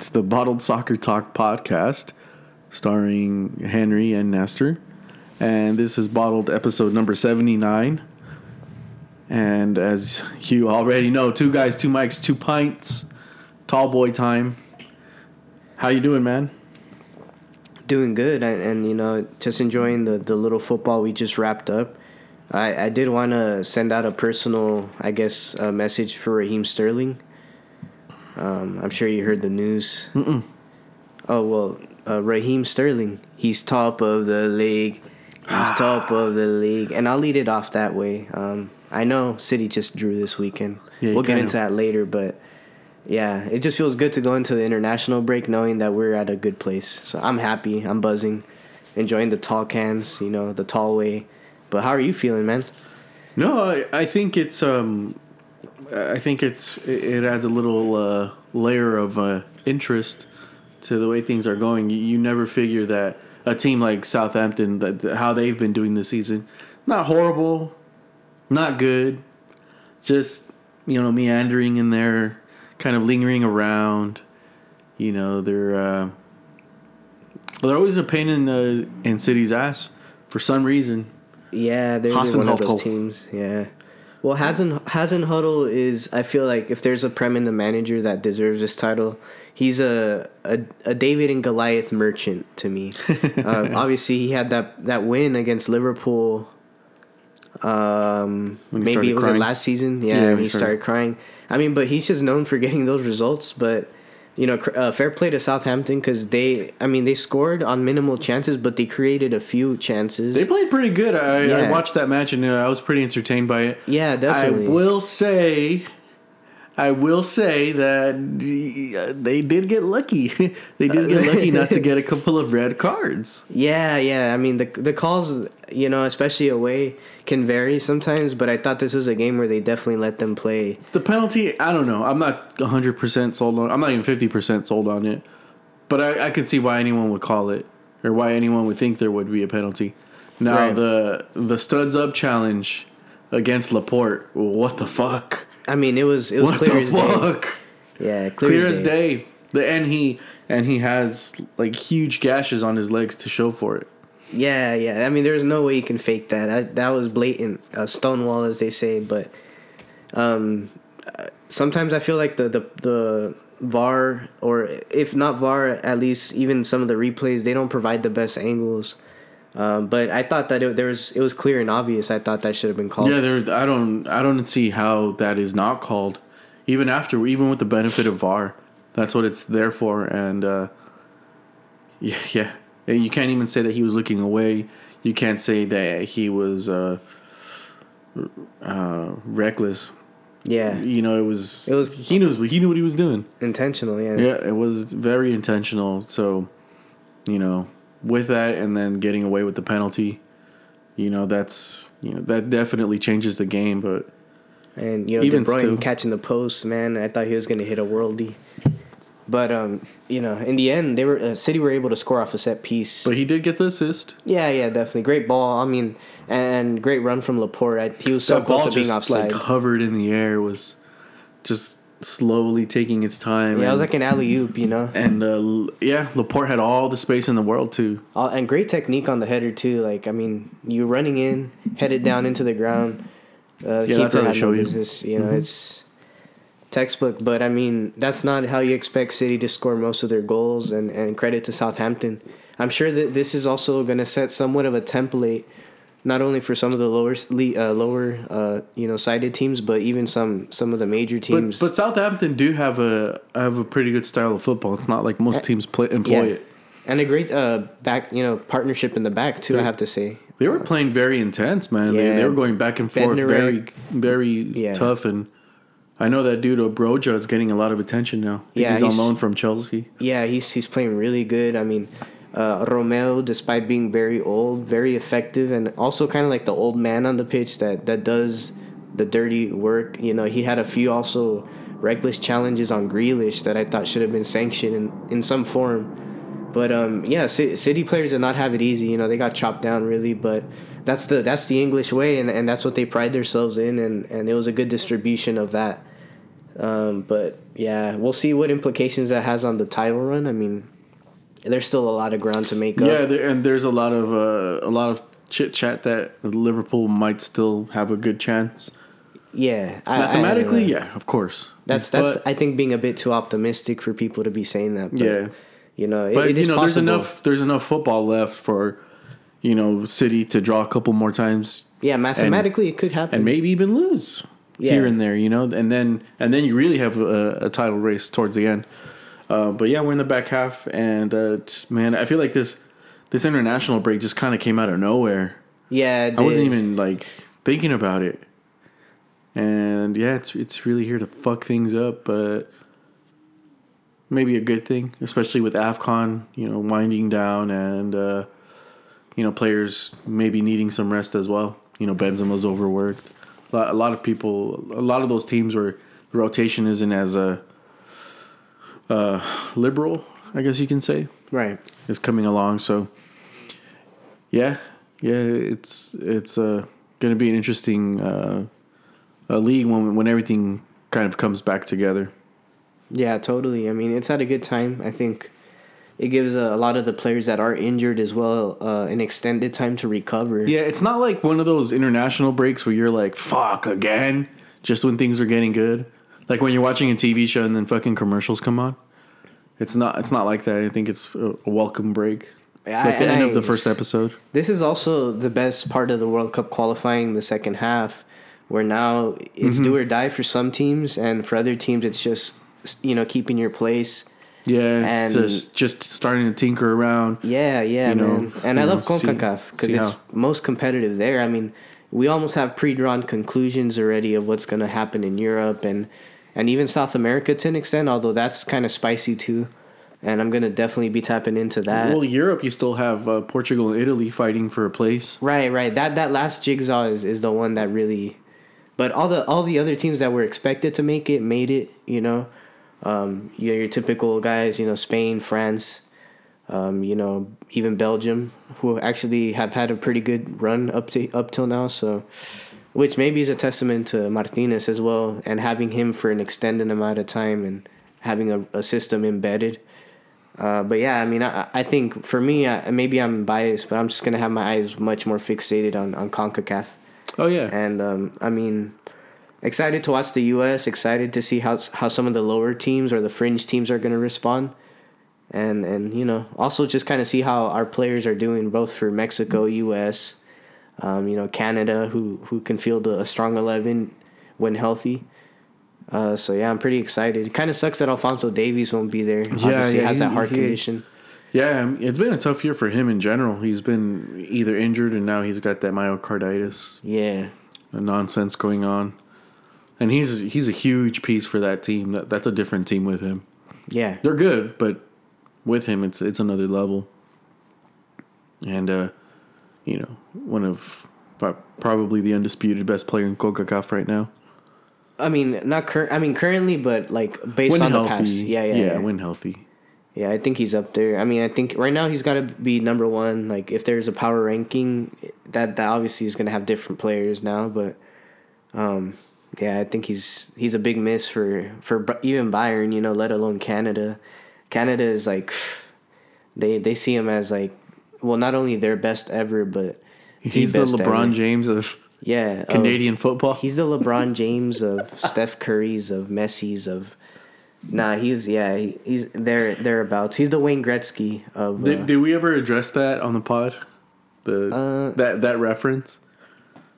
It's the Bottled Soccer Talk podcast starring Henry and Nestor. And this is Bottled episode number 79. And as you already know, two guys, two mics, two pints, tall boy time. How you doing, man? Doing good, and, and you know, just enjoying the, the little football we just wrapped up. I, I did want to send out a personal, I guess, uh, message for Raheem Sterling. Um, I'm sure you heard the news. Mm-mm. Oh well, uh, Raheem Sterling, he's top of the league. He's top of the league, and I'll lead it off that way. Um, I know City just drew this weekend. Yeah, we'll get into of- that later, but yeah, it just feels good to go into the international break knowing that we're at a good place. So I'm happy. I'm buzzing, enjoying the tall cans. You know, the tall way. But how are you feeling, man? No, I, I think it's um, I think it's it adds a little uh, layer of uh, interest to the way things are going. You, you never figure that a team like Southampton that that how they've been doing this season, not horrible, not good, just you know meandering in there, kind of lingering around. You know they're uh, they're always a pain in the in City's ass for some reason. Yeah, they're one of those teams. Yeah. Well, Hazen Hasenhüttl is. I feel like if there's a Prem in the manager that deserves this title, he's a a, a David and Goliath merchant to me. uh, obviously, he had that that win against Liverpool. Um, maybe it was crying. last season. Yeah, Yeah, he he started- started crying. I mean, but he's just known for getting those results. But you know, uh, fair play to Southampton because they. I mean, they scored on minimal chances, but they created a few chances. They played pretty good. I, I watched that match and uh, I was pretty entertained by it. yeah, definitely. I will say, I will say that they did get lucky. they did get lucky not to get a couple of red cards. Yeah, yeah. I mean, the the calls, you know, especially away, can vary sometimes. But I thought this was a game where they definitely let them play. The penalty, I don't know. I'm not 100 percent sold on. I'm not even 50 percent sold on it. But I, I could see why anyone would call it, or why anyone would think there would be a penalty. Now Right. the the studs up challenge against Laporte. What the fuck? I mean, it was it was What clear the as day. Yeah, clear, clear as day. The and he and he has like huge gashes on his legs to show for it. Yeah, yeah. I mean, there's no way you can fake that. That, that was blatant, uh, stonewall, as they say. But um, sometimes I feel like the, the the VAR, or if not VAR, at least even some of the replays, they don't provide the best angles. Um, but I thought that it, there was it was clear and obvious. I thought that should have been called. Yeah, there. I don't. I don't see how that is not called, even after, even with the benefit of VAR. That's what it's there for. And uh, yeah, yeah. And you can't even say that he was looking away. You can't say that he was uh, uh, reckless. yeah, You know, it was. It was- He knew. He knew what he was doing. intentional. Yeah. Yeah, it was very intentional. So, you know, with that and then getting away with the penalty, you know, that's you know that definitely changes the game. But And you know, Even De Bruyne still. catching the post, man. I thought he was gonna hit a worldie. But um, you know, in the end, they were uh, City were able to score off a set piece. but he did get the assist. yeah, yeah, definitely great ball. I mean, and great run from Laporte. I, he was so that close ball to being just offside. like hovered in the air was just slowly taking its time. yeah, it was like an alley oop, you know. and uh, yeah, Laporte had all the space in the world too. Uh, and great technique on the header too. Like I mean, you running in, headed down into the ground. Uh, Yeah, that's how they show no you. business. You know, it's textbook. But I mean, that's not how you expect City to score most of their goals. And and credit to Southampton. I'm sure that this is also going to set somewhat of a template, not only for some of the lower uh, lower uh, you know sided teams, but even some some of the major teams. but Southampton do have a have a pretty good style of football. It's not like most teams play, employ yeah. it. and a great uh, back, you know, partnership in the back too. I have to say, They were playing very intense, man. They, they were going back and forth, very, Bednarek. very Yeah. tough. And I know that dude Obroja is getting a lot of attention now. Yeah, he's, on loan from Chelsea. Yeah, he's he's playing really good. I mean, uh, Romeu, despite being very old, very effective, and also kind of like the old man on the pitch that that does the dirty work. You know, he had a few also reckless challenges on Grealish that I thought should have been sanctioned in, in some form. But um, yeah, Ci- City players did not have it easy. You know, they got chopped down really, but that's the that's the English way, and, and that's what they pride themselves in, and, and it was a good distribution of that. Um, but yeah, we'll see what implications that has on the title run. I mean, there's still a lot of ground to make up. Yeah, there, and there's a lot of uh, a lot of chit chat that Liverpool might still have a good chance. yeah. I- Mathematically, I- yeah, of course. That's that's But- I think being a bit too optimistic for people to be saying that. But, Yeah. you know, it, but it you know, there's enough there's enough football left for you know City to draw a couple more times Yeah, mathematically it could happen. and maybe even lose Yeah. here and there, you know, and then and then you really have a, a title race towards the end. Uh, but yeah, we're in the back half, and uh, man, I feel like this this international break just kind of came out of nowhere. yeah, it I wasn't even like thinking about it, and yeah, it's it's really here to fuck things up, but maybe a good thing, especially with Afcon, you know, winding down and uh, you know players maybe needing some rest as well. You know, Benzema's overworked. A lot, a lot of people, a lot of those teams where the rotation isn't as uh, uh, liberal, I guess you can say right. is coming along. So yeah, yeah, it's it's uh, going to be an interesting uh, league when when everything kind of comes back together. Yeah, totally. I mean, it's had a good time. I think it gives a, a lot of the players that are injured as well uh, an extended time to recover. Yeah, it's not like one of those international breaks where you're like "fuck again" just when things are getting good. Like when you're watching a TV show and then fucking commercials come on. It's not. It's not like that. I think it's a, welcome break. I- Like the end I- of the first episode. This is also the best part of the World Cup qualifying, the second half, where now it's Mm-hmm. do or die for some teams, and for other teams, it's just you know keeping your place. Yeah, And- just just starting to tinker around. Yeah, yeah, You know, man. And I love know, see- CONCACAF because it's how- most competitive there. I mean, we almost have pre-drawn conclusions already of what's going to happen in Europe and and even South America to an extent, although that's kind of spicy too. And I'm going to definitely be tapping into that. Well, Europe, you still have uh, Portugal and Italy fighting for a place. Right, right. That that last jigsaw is, is the one that really, but all the all the other teams that were expected to make it made it. You know, um, you know, your typical guys. You know, Spain, France, um, you know, even Belgium, who actually have had a pretty good run up to up till now. So, which maybe is a testament to Martinez as well, and having him for an extended amount of time and having a, a system embedded. Uh, but yeah, I mean, I, I think for me, I, maybe I'm biased, but I'm just gonna have my eyes much more fixated on on Concacaf, Oh yeah, and um, I mean, excited to watch the U.S. Excited to see how how some of the lower teams or the fringe teams are gonna respond, and and you know also just kind of see how our players are doing both for Mexico, U.S., um, you know Canada, who who can field a, a strong eleven when healthy. Uh, so yeah, I'm pretty excited. It kind of sucks that Alfonso Davies won't be there. Obviously, yeah, has that heart he- condition. yeah. um, It's been a tough year for him in general. He's been either injured and now he's got that myocarditis Yeah, nonsense going on, and he's he's a huge piece for that team. That that's a different team with him. yeah, They're good, but with him, it's it's another level. And uh, you know, one of probably the undisputed best player in Concacaf right now. I mean, not cur- I mean currently, but like based when on healthy, the past, yeah, yeah, yeah, yeah. when healthy. Yeah, I think he's up there. I mean, I think right now he's got to be number one. Like, if there's a power ranking, that that obviously is gonna have different players now. But, um, yeah, I think he's he's a big miss for for even Bayern. You know, let alone Canada. Canada is like, they they see him as like, well, not only their best ever, but He's the best LeBron ever. James of yeah, of- Canadian football. He's the LeBron James of Steph Curry's of Messi's of. Nah, he's yeah, he's there thereabouts. He's the Wayne Gretzky of. Uh, Did, did we ever address that on the pod? The Uh, that that reference.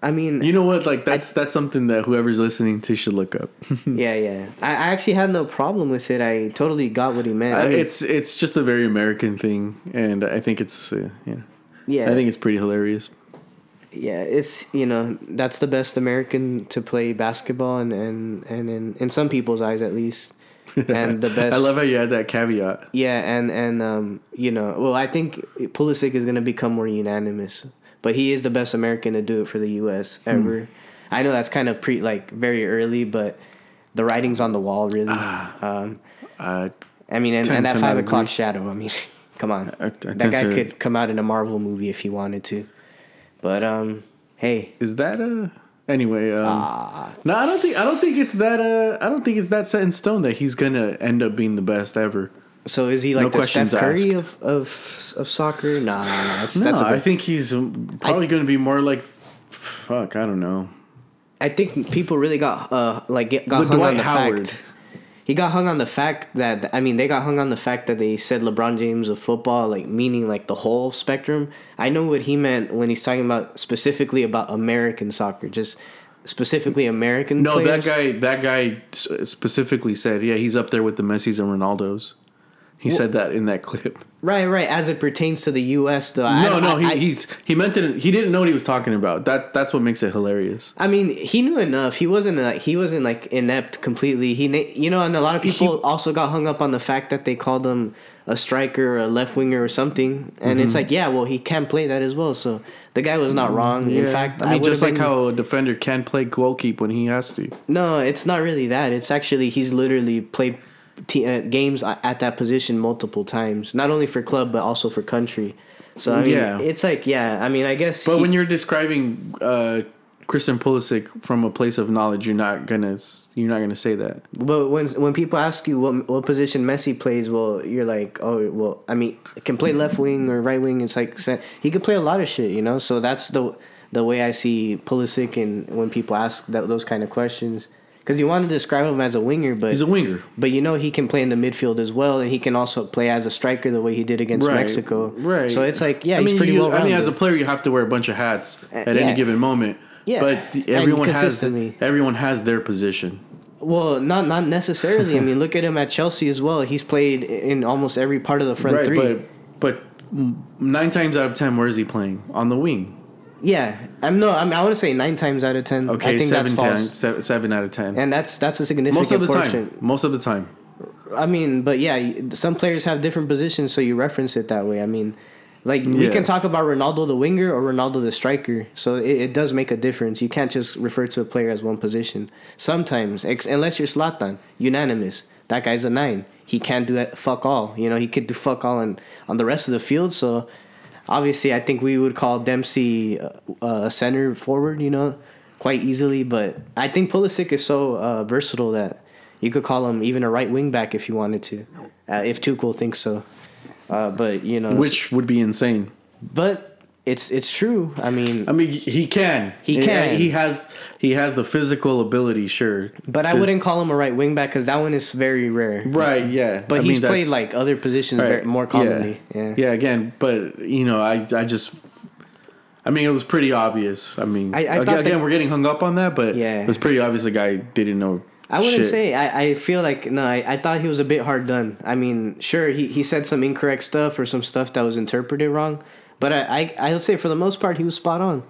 I mean, You know what? Like that's that's something that whoever's listening to should look up. yeah, yeah. I, I actually had no problem with it. I totally got what he meant. I mean, it's it's just a very American thing, and I think it's uh, yeah. yeah, I think it's pretty hilarious. yeah. It's you know that's the best American to play basketball, and and and in in some people's eyes at least, and the best. I love how you had that caveat. Yeah, and and um, you know, well, I think Pulisic is going to become more unanimous, but he is the best American to do it for the U.S. Ever. I know that's kind of pre like very early, but the writing's on the wall, really. um, Uh, I mean, and, and that five o'clock shadow. I mean, come on, I- I that guy to- could come out in a Marvel movie if he wanted to. But um, hey, is that a Anyway, um, Ah. no, I don't think I don't think it's that. Uh, I don't think it's that set in stone that he's gonna end up being the best ever. So is he like No the Steph Curry asked. of, of of soccer? Nah, nah, nah. That's, No, that's I think he's probably gonna be more like, fuck, I don't know. I think people really got uh like get, got hung Dwight on the Howard. fact. He got hung on the fact that I mean they got hung on the fact that they said LeBron James of football like meaning like the whole spectrum. I know what he meant when he's talking about specifically about American soccer, just specifically American. No, players. that guy. That guy specifically said, yeah, he's up there with the Messi's and Ronaldos. He said that in that clip. Right, right. As it pertains to the U.S., though. I, No, no, I, he, I, he's he meant it. He didn't know what he was talking about. That that's what makes it hilarious. I mean, he knew enough. He wasn't like he wasn't like inept completely. He, you know, and a lot of people also got hung up on the fact that they called him a striker or a left winger or something. And Mm-hmm. it's like, yeah, well, he can play that as well. So the guy was not wrong. In fact, I mean, would've just like been- how a defender can play goalkeep when he has to. no, it's not really that. It's actually he's literally played uh, games at that position multiple times, not only for club but also for country. So I mean, Yeah. it's like, yeah, I mean, I guess. But he- when you're describing uh, Christian Pulisic from a place of knowledge, you're not gonna you're not gonna say that. But when when people ask you what what position Messi plays, well, you're like, oh, well, I mean, can play left wing or right wing. It's like he could play a lot of shit, you know. So that's the the way I see Pulisic, and when people ask that those kind of questions, because you want to describe him as a winger, but He's a winger. but you know he can play in the midfield as well, and he can also play as a striker the way he did against Right, Mexico. right. So it's like, yeah, I he's mean, pretty well I mean, as a player, you have to wear a bunch of hats uh, at yeah. any given moment. Yeah, but the- everyone has everyone has their position. Well, not not necessarily. I mean, look at him at Chelsea as well. He's played in almost every part of the front right, three. but but nine times out of ten, where is he playing? On the wing. Yeah, I'm no. I'm, I want to say nine times out of ten. Okay, I think seven that's false, times, seven, seven out of ten. and that's that's a significant most of the portion. time. Most of the time. I mean, but yeah, some players have different positions, so you reference it that way. I mean, like we can talk about Ronaldo the winger or Ronaldo the striker, so it, it does make a difference. You can't just refer to a player as one position. Sometimes, ex- unless you're Zlatan, unanimous. That guy's a nine. He can't do it. Fuck all. You know, he could do fuck all on on the rest of the field. So obviously, I think we would call Dempsey uh, a center forward. You know, quite easily. But I think Pulisic is so uh, versatile that you could call him even a right wing back if you wanted to, uh, if Tuchel thinks so. Uh, but you know, Which would be insane. but it's it's true. I mean, I mean, he can. He can. He has. He has the physical ability. Sure. but I wouldn't call him a right wing back because that one is very rare. Right. Yeah. But I he's mean, played like other positions right, very, more commonly. Yeah. Yeah. Again, but you know, I I just. I mean, it was pretty obvious. I mean, I- I again, again that- we're getting hung up on that, but Yeah. it was pretty obvious the guy didn't know. I wouldn't shit. say. I, I feel like no. I, I thought he was a bit hard done. I mean, sure he, he said some incorrect stuff or some stuff that was interpreted wrong, but I I, I would say for the most part he was spot on.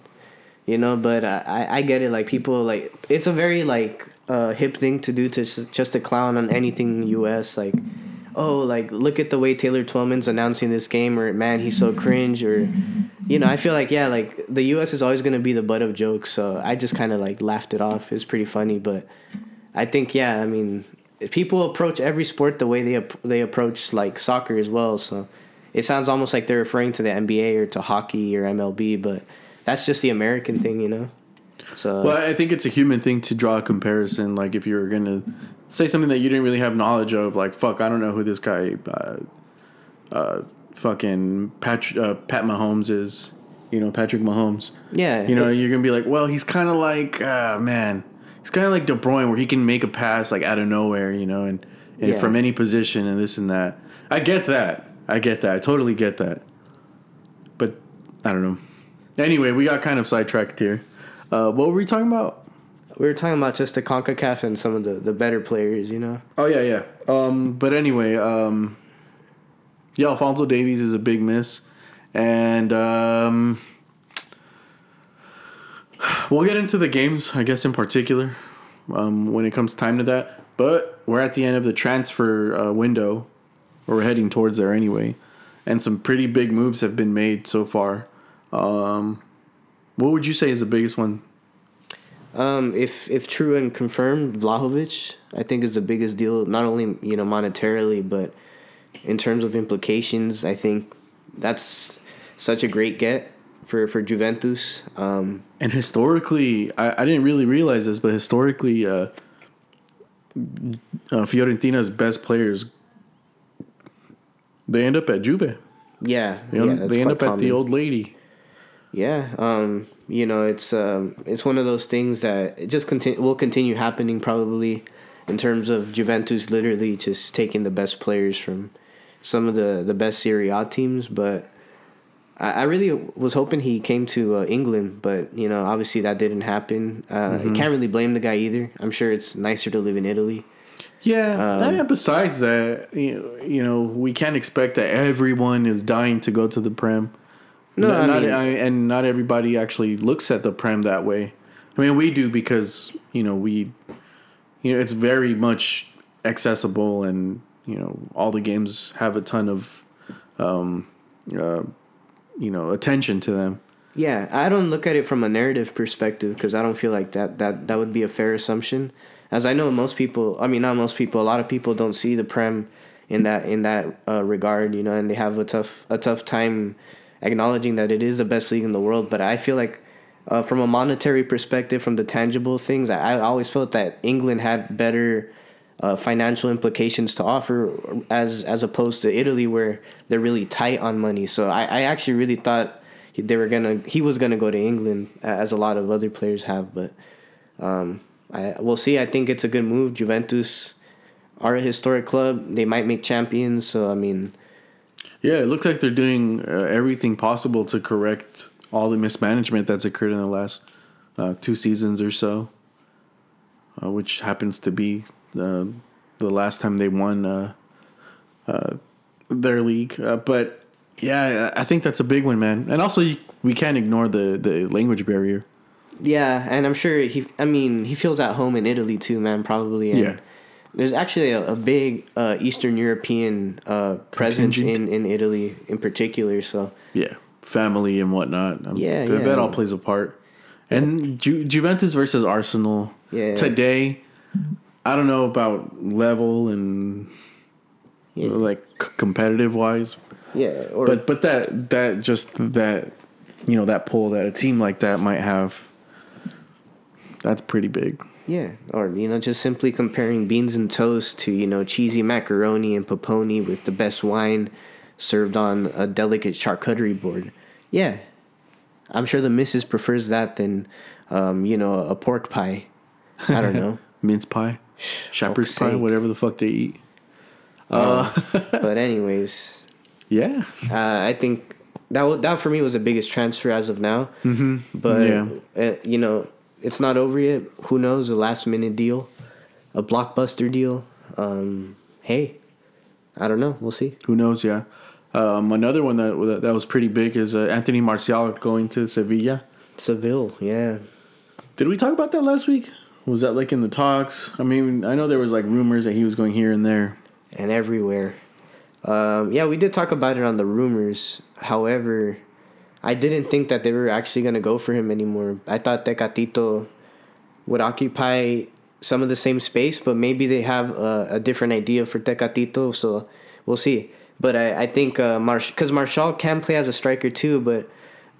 You know, but I, I get it. Like people like it's a very like uh, hip thing to do to just, just to clown on anything U.S. Like, oh, like look at the way Taylor Twellman's announcing this game, or man, he's so cringe, or you know, I feel like yeah, like the U.S. is always gonna be the butt of jokes. So I just kind of like laughed it off. It's pretty funny, but I think yeah, I mean, people approach every sport the way they ap- they approach like soccer as well. So it sounds almost like they're referring to the NBA or to hockey or MLB, but that's just the American thing, you know. So Well, I think it's a human thing to draw a comparison. Like if you're gonna say something that you didn't really have knowledge of, like fuck, I don't know who this guy, uh, uh, fucking Pat uh, Pat Mahomes is. You know, Patrick Mahomes. yeah, You know, it- you're gonna be like, well, he's kind of like, uh, man, he's kind of like De Bruyne, where he can make a pass like out of nowhere, you know, and, and Yeah. from any position and this and that. I get that. I get that. I totally get that. But I don't know. Anyway, we got kind of sidetracked here. Uh, what were we talking about? we were talking about just the Concacaf and some of the the better players, you know. Oh yeah, yeah. Um, but anyway, um, yeah, Alfonso Davies is a big miss, and um, we'll get into the games, I guess, in particular, um, when it comes time to that. But we're at the end of the transfer uh, window, or we're heading towards there anyway, and some pretty big moves have been made so far. Um, what would you say is the biggest one? Um, if if true and confirmed, Vlahovic, I think is the biggest deal. Not only you know monetarily, but in terms of implications, I think that's such a great get for for Juventus. Um, And historically, I, I didn't really realize this, but historically, uh, uh, Fiorentina's best players they end up at Juve. yeah, They, yeah, end- they end up at the old lady. Yeah, um, you know, it's um, it's one of those things that it just continue will continue happening probably in terms of Juventus literally just taking the best players from some of the the best Serie A teams, but I, I really was hoping he came to uh, England, but you know, obviously that didn't happen. Uh, Mm-hmm. You can't really blame the guy either. I'm sure it's nicer to live in Italy. Yeah. Um, and besides that, you know, we can't expect that everyone is dying to go to the Prem. No, not, I not- mean- I- and not everybody actually looks at the Prem that way. I mean, we do because you know we, you know, it's very much accessible, and you know, all the games have a ton of, um, uh, you know, attention to them. Yeah, I don't look at it from a narrative perspective because I don't feel like that that that would be a fair assumption. As I know, most people, I mean, not most people, a lot of people don't see the prem in that in that uh, regard, you know, and they have a tough a tough time acknowledging that it is the best league in the world. But I feel like, uh, from a monetary perspective, from the tangible things, I, I always felt that England had better. Uh, financial implications to offer as as opposed to Italy where they're really tight on money. So I, I actually really thought he- they were gonna he was gonna go to England as a lot of other players have, but um, I we'll see. I think it's a good move. Juventus are a historic club. They might make champions. So I mean, Yeah, it looks like they're doing uh, everything possible to correct all the mismanagement that's occurred in the last uh, two seasons or so, uh, which happens to be uh, the last time they won uh, uh, their league. But yeah, I I think that's a big one, man. And also, you, we can't ignore the, the language barrier. Yeah, and I'm sure he. I mean, he feels at home in Italy too, man. Probably. And Yeah. There's actually a, a big uh, Eastern European uh, presence in, in Italy in particular. So Yeah, family and whatnot. Um, Yeah, that, yeah. that all plays a part. And Ju- Juventus versus Arsenal Yeah. today. I don't know about level and Yeah. like c- competitive wise, yeah, or but but that that just that you know that pull that a team like that might have. That's pretty big. Yeah, or you know, just simply comparing beans and toast to you know cheesy macaroni and poponi with the best wine served on a delicate charcuterie board. Yeah, I'm sure the missus prefers that than um, you know a pork pie. I don't know, Mince pie, shepherd's pie, sake. whatever the fuck they eat. but anyways, Yeah, uh, I think that wa- that for me was the biggest transfer as of now. Mm-hmm. But Yeah. uh, you know, it's not over yet. Who knows? A last minute deal, a blockbuster deal. Um, hey, I don't know. We'll see. who knows? Yeah. Um, another one that that- that was pretty big is uh, Anthony Martial going to Sevilla. Seville, yeah. Did we talk about that last week? Was that like in the talks? I mean, I know there was like rumors that he was going here and there. and everywhere. Um, yeah, we did talk about it on the rumors. However, I didn't think that they were actually going to go for him anymore. I thought Tecatito would occupy some of the same space, but maybe they have a, a different idea for Tecatito, so we'll see. But I, I think uh, Marsh because Martial can play as a striker too, but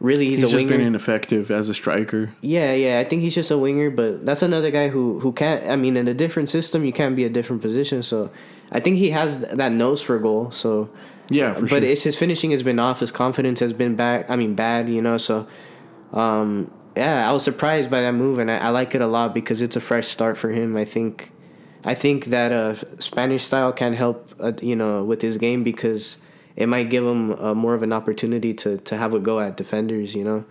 really he's, He's, a just winger. been ineffective as a striker. Yeah, yeah, I think he's just a winger, but that's another guy who who can't. I mean, in a different system, you can't be a different position. So I think he has th- that nose for goal. So Yeah, for but sure. it's his finishing has been off. His confidence has been bad. I mean, bad. You know, so um, yeah, I was surprised by that move, and I, I like it a lot because it's a fresh start for him. I think, I think that uh, Spanish style can help. Uh, you know, with his game because it might give him uh, more of an opportunity to to have a go at defenders. You know,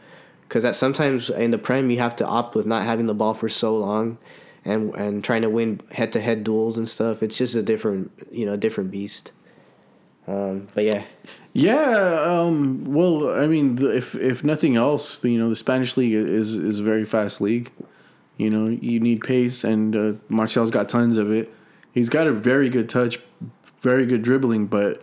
because that sometimes in the prem you have to opt with not having the ball for so long. And, and trying to win head to head duels and stuff. It's just a different you know different beast. Um, but yeah, Yeah, um, well, I mean, the, if if nothing else, you know, the Spanish league is is a very fast league. You know, you need pace, and uh, Martial's got tons of it. He's got a very good touch, very good dribbling, but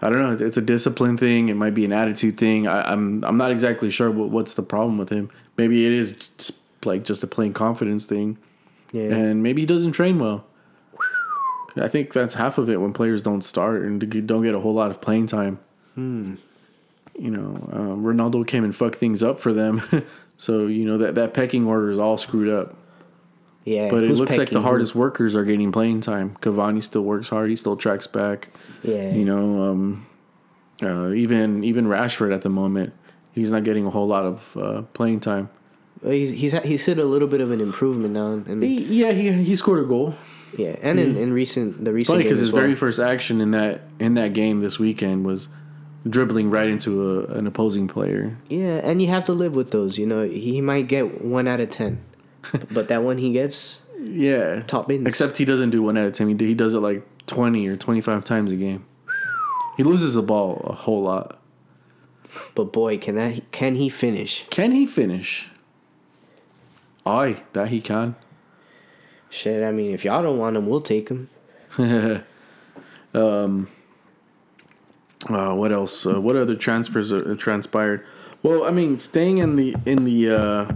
I don't know. It's a discipline thing. It might be an attitude thing. I, I'm I'm not exactly sure what, what's the problem with him. Maybe it is just like just a plain confidence thing, yeah. and maybe he doesn't train well. I think that's half of it when players don't start and don't get a whole lot of playing time. you know, um, Ronaldo came and fucked things up for them. so you know that that pecking order is all screwed up. Yeah, But it looks like the hardest workers are getting playing time. Cavani still works hard. He still tracks back. Yeah, You know, um, uh, even even Rashford at the moment, he's not getting a whole lot of uh, playing time. He's he's he's hit a little bit of an improvement now, and He, yeah, he he scored a goal. Yeah, and in, hmm. in recent the recent Funny because his well. very first action in that in that game this weekend was dribbling right into a, an opposing player. yeah, and you have to live with those. You know, he might get one out of ten, but that one he gets, Yeah, Top bins. Except he doesn't do one a time. He, he does it like twenty or twenty five times a game. He loses the ball a whole lot. but boy, can that can he finish? Can he finish? Aye, that he can. Shit, I mean, if y'all don't want him, we'll take him. Uh, what else? Uh, what other transfers are, uh, transpired? Well, I mean, staying in the in the, uh,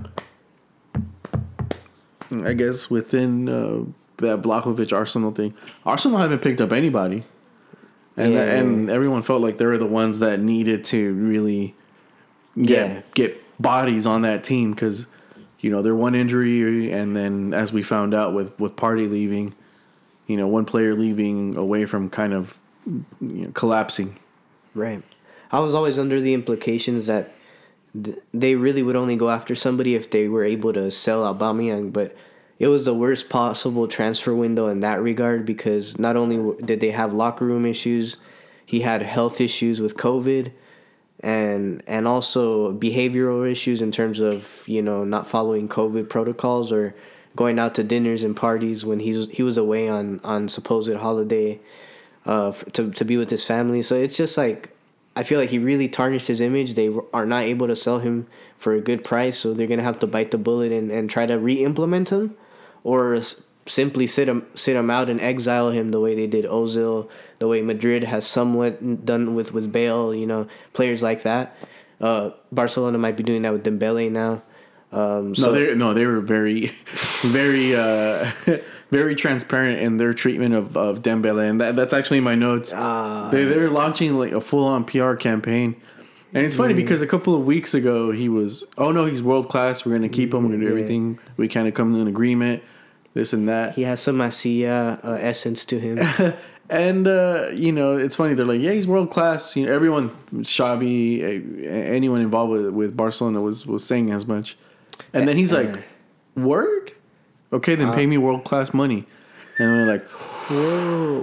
I guess within uh, that Vlahovic Arsenal thing, Arsenal haven't picked up anybody, and Yeah. and everyone felt like they were the ones that needed to really get Yeah. get bodies on that team because you know their one injury, and then as we found out with with Partey leaving, you know, one player leaving away from kind of you know, collapsing. Right. I was always under the implications that th- they really would only go after somebody if they were able to sell Aubameyang, but it was the worst possible transfer window in that regard because not only did they have locker room issues, he had health issues with COVID and and also behavioral issues in terms of, you know, not following COVID protocols or going out to dinners and parties when he's he was away on on supposed holiday uh, to to be with his family. So it's just like I feel like he really tarnished his image. They are not able to sell him for a good price, so they're gonna have to bite the bullet and, and try to re-implement him, or simply sit him sit him out and exile him the way they did Ozil, the way Madrid has somewhat done with with Bale. You know, players like that. Uh, Barcelona might be doing that with Dembele now. Um, No, so they no, they were very, very, uh, very transparent in their treatment of, of Dembele, and that, that's actually in my notes. Ah. they they're launching like a full on PR campaign, and it's funny Mm. because a couple of weeks ago he was, oh no, he's world class. We're gonna keep him. We're gonna do Yeah. everything we kind of come to an agreement. This and that. he has some Masia uh, essence to him. And uh, you know, it's funny. They're like, "Yeah, he's world class." You know, everyone, Xavi, anyone involved with, with Barcelona was was saying as much. And then he's like, "Word, okay, then pay me world class money." And we're like,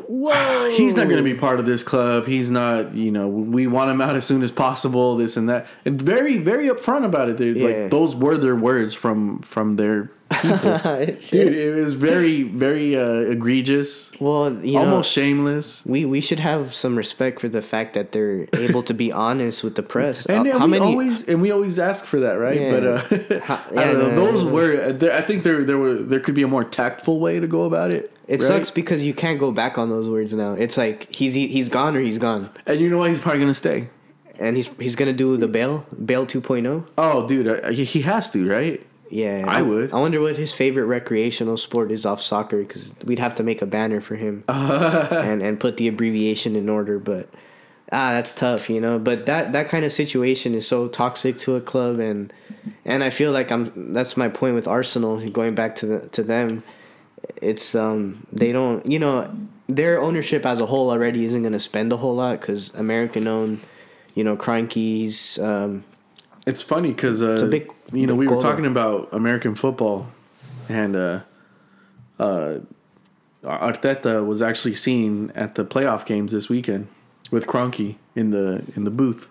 Whoa! "He's not going to be part of this club. He's not. You know, we want him out as soon as possible. This and that. And very, very upfront about it. They're Yeah. Like those were their words from from their people. Dude, it was very, very uh, egregious, Well, you know, almost shameless. we we should have some respect for the fact that they're able to be honest with the press. And, Uh, and how we many? always and we always ask for that, right? Yeah. But uh, How- I don't know. no, Those no. were. There, I think there there were there could be a more tactful way to go about it. it right? sucks because you can't go back on those words now. It's like he's he, he's gone or he's gone, And you know what? He's probably gonna stay. and he's he's gonna do the Bale Bale 2.0. Oh, dude, uh, he, he has to, right? Yeah, I would. I wonder what his favorite recreational sport is off soccer because we'd have to make a banner for him and and put the abbreviation in order. But ah, that's tough, you know. But that that kind of situation is so toxic to a club, and and I feel like I'm. That's my point with Arsenal. Going back to the to them, it's um they don't you know their ownership as a whole already isn't going to spend a whole lot because American owned, you know, Kroenke's. Um, It's funny because uh, a big- you know big we were talking about American football, and uh, uh, Arteta was actually seen at the playoff games this weekend with Kroenke in the in the booth.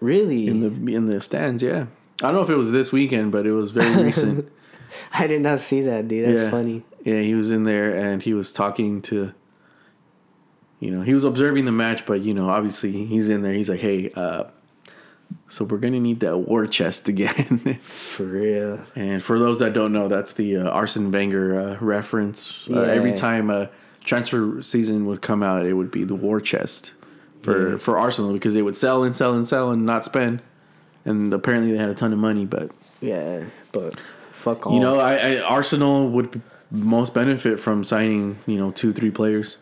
really, in the in the stands. Yeah, I don't know if it was this weekend, but it was very recent. I did not see that, dude. That's yeah. funny. Yeah, he was in there and he was talking to. You know, he was observing the match, but you know, obviously he's in there. He's like, "Hey, uh, so we're gonna need that war chest again." For real. and for those that don't know, that's the uh, Arsene Wenger uh, reference. Uh, every time a transfer season would come out, it would be the war chest for Yeah. for Arsenal because they would sell and sell and sell and not spend. And apparently they had a ton of money, but Yeah, but fuck all. You know, I, I Arsenal would most benefit from signing, you know, two, three players.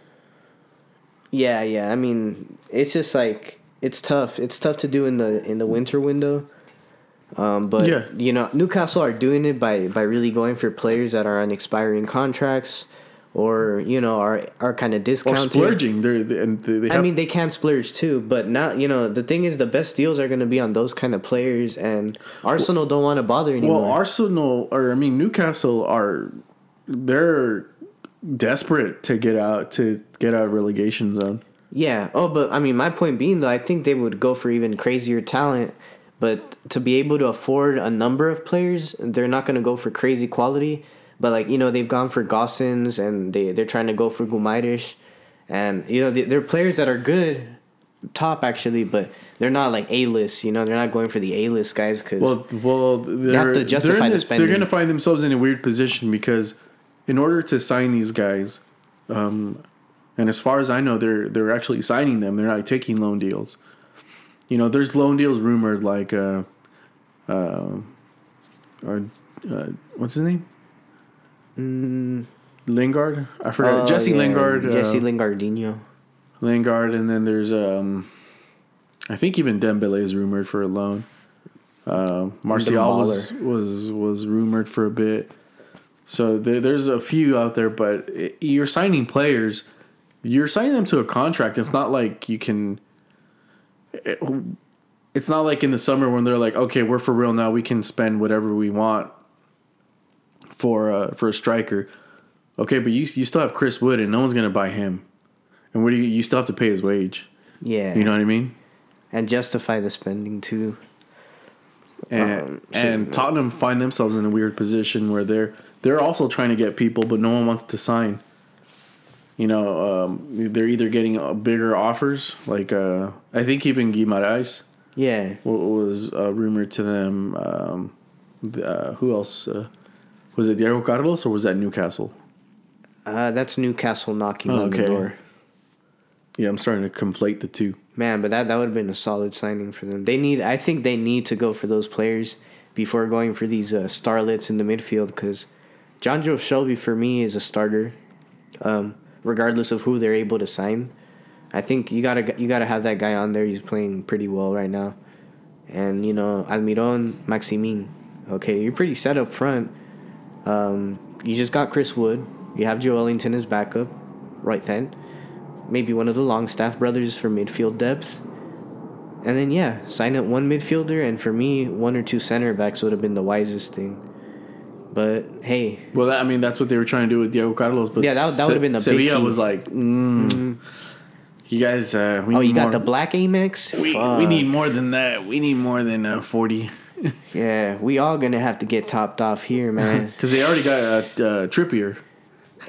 Yeah, yeah. I mean, it's just like it's tough. It's tough to do in the in the winter window. Um, but Yeah. you know, Newcastle are doing it by by really going for players that are on expiring contracts, or you know are are kind of or splurging. They're, they, and they they I mean, they can splurge too, but not. You know, the thing is, the best deals are going to be on those kind of players, and Arsenal don't want to bother anymore. well, Arsenal or I mean Newcastle are they're desperate to get out to get out of relegation zone. Yeah. Oh, but I mean, my point being though, I think they would go for even crazier talent. But to be able to afford a number of players, they're not going to go for crazy quality. But like you know, they've gone for Gosens and they they're trying to go for Guimaraes, and you know they, they're players that are good, top actually, but they're not like A list. You know, they're not going for the A list guys because Well, well, they're, have to justify they're the this- They're going to find themselves in a weird position because, in order to sign these guys, um, and as far as I know, they're they're actually signing them. They're not taking loan deals. You know, there's loan deals rumored like, uh, uh, or uh, what's his name? Lingard. I forgot. Oh, Jesse yeah, Lingard. Jesse uh, Lingardinho. Lingard, and then there's um, I think even Dembele is rumored for a loan. Uh, Martial was, was was rumored for a bit. So there, there's a few out there, but it, you're signing players. You're signing them to a contract. It's not like you can. It, it's not like in the summer when they're like, okay, we're for real now. We can spend whatever we want for uh, for a striker. Okay, but you you still have Chris Wood, and no one's gonna buy him. And where do you you still have to pay his wage? Yeah. You know what I mean? and justify the spending too. And Um, so- and Tottenham find themselves in a weird position where they're they're also trying to get people, but no one wants to sign. You know, um, they're either getting uh, bigger offers, like uh, I think even Guimaraes Yeah. wa- was uh, rumored to them. Um, uh, who else uh, was it? Diego Carlos or was that Newcastle? Uh, that's Newcastle knocking Oh, on the door. Yeah, I'm starting to conflate the two. Man, but that that would have been a solid signing for them. They need, I think, they need to go for those players before going for these uh, starlets in the midfield. Because Jonjo Shelvey for me is a starter, um, regardless of who they're able to sign. I think you gotta you gotta have that guy on there. He's playing pretty well right now, and you know Almiron, Maximin. Okay, you're pretty set up front. Um, you just got Chris Wood. You have Joelinton as backup, right then. Maybe one of the Longstaff brothers for midfield depth. And then yeah, sign up one midfielder, and for me, one or two center backs would have been the wisest thing. But hey, Well, that, I mean, that's what they were trying to do with Diego Carlos, but Yeah, that- that would've been a big Sevilla key. was like, mm, you guys, uh, we oh, need you got the black Amex. We, Fuck. we need more than that. We need more than uh, forty Yeah, we all gonna have to get topped off here, man. because they already got uh, uh, Trippier.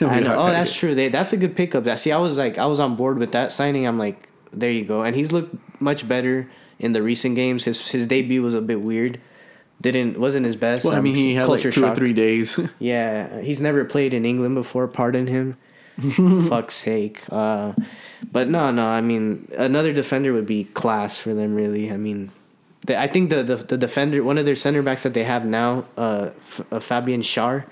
I know. Oh, that's true. They, that's a good pickup. That see, I was like, I was on board with that signing. I'm like, there you go. And he's looked much better in the recent games. His his debut was a bit weird. Didn't wasn't his best. Well, I Um, mean, he had like two or three days. Yeah, he's never played in England before. Pardon him. Fuck's sake. Uh, but no, no. I mean, another defender would be class for them. Really. I mean, the, I think the, the the defender, one of their center backs that they have now, uh, F- uh Fabian Schär.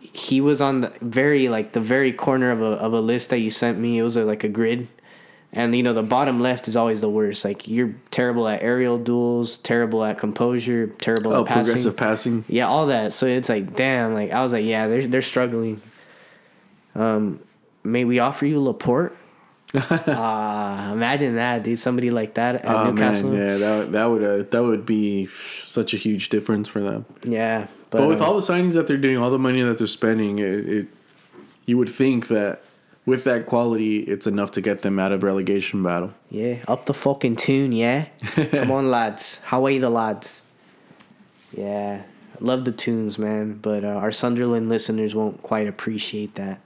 He was on the very like the very corner of a of a list that you sent me. It was a, like a grid. And you know the bottom left is always the worst. Like you're terrible at aerial duels, terrible at composure, terrible oh, at passing. progressive passing. Yeah, all that. So it's like, damn. Like I was like, yeah, they're they're struggling. Um, may we offer you Laporte? Ah, imagine that, dude. Somebody like that at Oh Newcastle. man, yeah, that that would uh, that would be such a huge difference for them. Yeah, but, But, with uh, all the signings that they're doing, all the money that they're spending, it, it you would think that with that quality, it's enough to get them out of relegation battle. yeah, up the fucking tune, yeah. Come on, lads. How are the lads? Yeah, love the tunes, man. But uh, our Sunderland listeners won't quite appreciate that.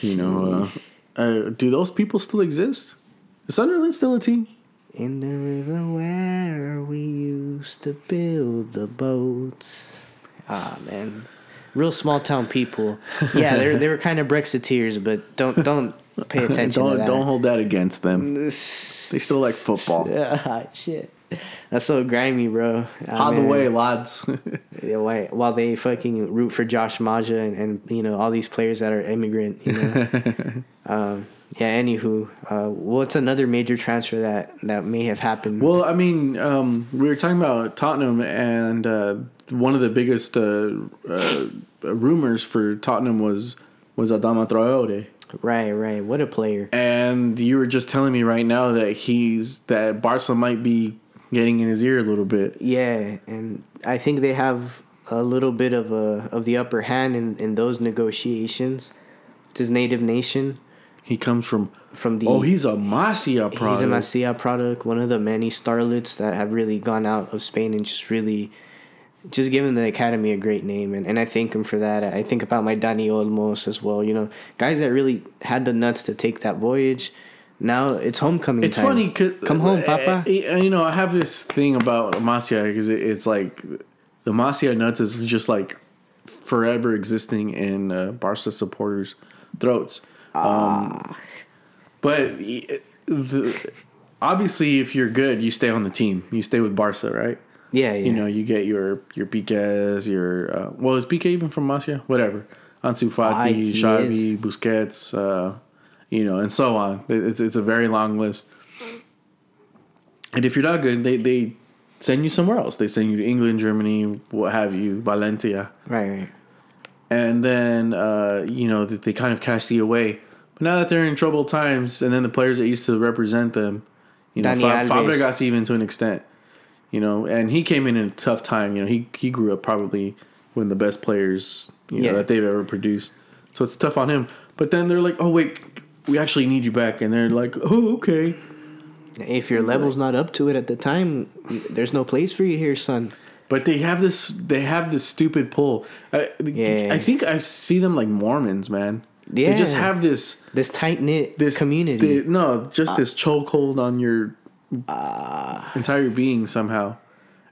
You know, uh, uh, do those people still exist? Is Sunderland still a team? In the river where we used to build the boats. Ah man, real small town people. Yeah, they they were kind of Brexiteers, but don't don't pay attention don't to that. don't hold that against them. They still like football. Yeah, shit. That's so grimy, bro. On the way, lads. Yeah, why- while they fucking root for Josh Maja and, and you know all these players that are immigrant, you know. um, Yeah. Anywho, uh, what's another major transfer that that may have happened? Well, I mean, um, we were talking about Tottenham, and uh, one of the biggest uh, uh, rumors for Tottenham was was Adama Traore. right. Right. What a player. And you were just telling me right now that he's that Barca might be getting in his ear a little bit. Yeah, and I think they have a little bit of a of the upper hand in in those negotiations. It's his native nation He comes from from the. oh, he's a Masia product. He's a Masia product, one of the many starlets that have really gone out of Spain and just really, just giving the academy a great name, and, and I thank him for that. I think about my Dani Olmos as well. You know, guys that really had the nuts to take that voyage. Now it's homecoming It's time. funny, cause, Come home, Papa. uh, You know, I have this thing about Masia because it's like the Masia nuts is just like forever existing in uh, Barca supporters' throats. Um, but the, obviously, if you're good, you stay on the team. You stay with Barca, right? Yeah, yeah. You know, you get your your Piqués, your uh, well, is Piqué even from Masia? Whatever. Ansu Fati, Xavi. Busquets, uh, you know, and so on. It's it's a very long list. And if you're not good, they they send you somewhere else. They send you to England, Germany, what have you, Valencia, right, right. and then uh, you know they, they kind of cast you away. But now that they're in troubled times, and then the players that used to represent them, you know, Dani Fa- Fabregas even to an extent, you know, and he came in in a tough time. You know, he he grew up probably one of the best players you know Yeah. that they've ever produced. So it's tough on him. But then they're like, oh wait, we actually need you back, and they're like, oh okay. If your level's not up to it at the time, there's no place for you here, son. But they have this. They have this stupid pull. I, Yeah. I think I see them like Mormons, man. Yeah. They just have this This tight knit this community. the- no, just Uh, this chokehold on your entire being somehow,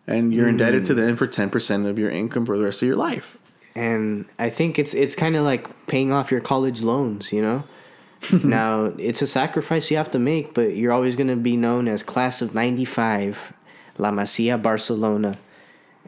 and you're indebted Mm. to them for ten percent of your income for the rest of your life. and I think it's it's kind of like paying off your college loans, you know. now it's a sacrifice you have to make, but you're always gonna be known as class of '95, La Masia Barcelona,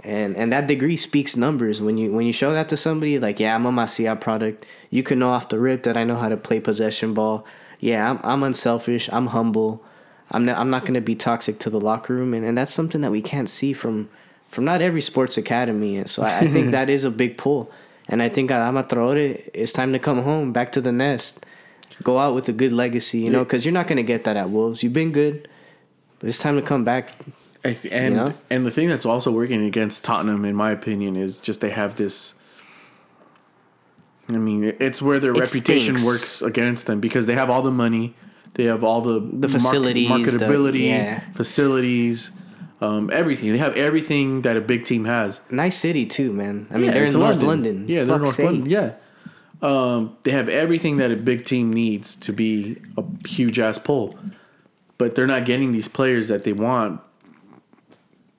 and and that degree speaks numbers. When you when you show that to somebody, like yeah, I'm a Masia product, you can know off the rip that I know how to play possession ball. Yeah, I'm I'm unselfish. I'm humble. I'm not, I'm not gonna be toxic to the locker room, and, and that's something that we can't see from from not every sports academy. And so I, I think that is a big pull. And I think Adama Traore, it's time to come home, back to the nest, go out with a good legacy, you know, because you're not going to get that at Wolves. You've been good, but it's time to come back. And know? and the thing that's also working against Tottenham, in my opinion, is just they have this. I mean, it's where their It reputation stinks. works against them because they have all the money, they have all the The facilities, the- marketability, yeah. facilities, um, everything. They have everything that a big team has. Nice city, too, man. I mean, Yeah, they're in North London. Yeah, they're in North sake. London. Yeah. Um, they have everything that a big team needs to be a huge ass pull, but they're not getting these players that they want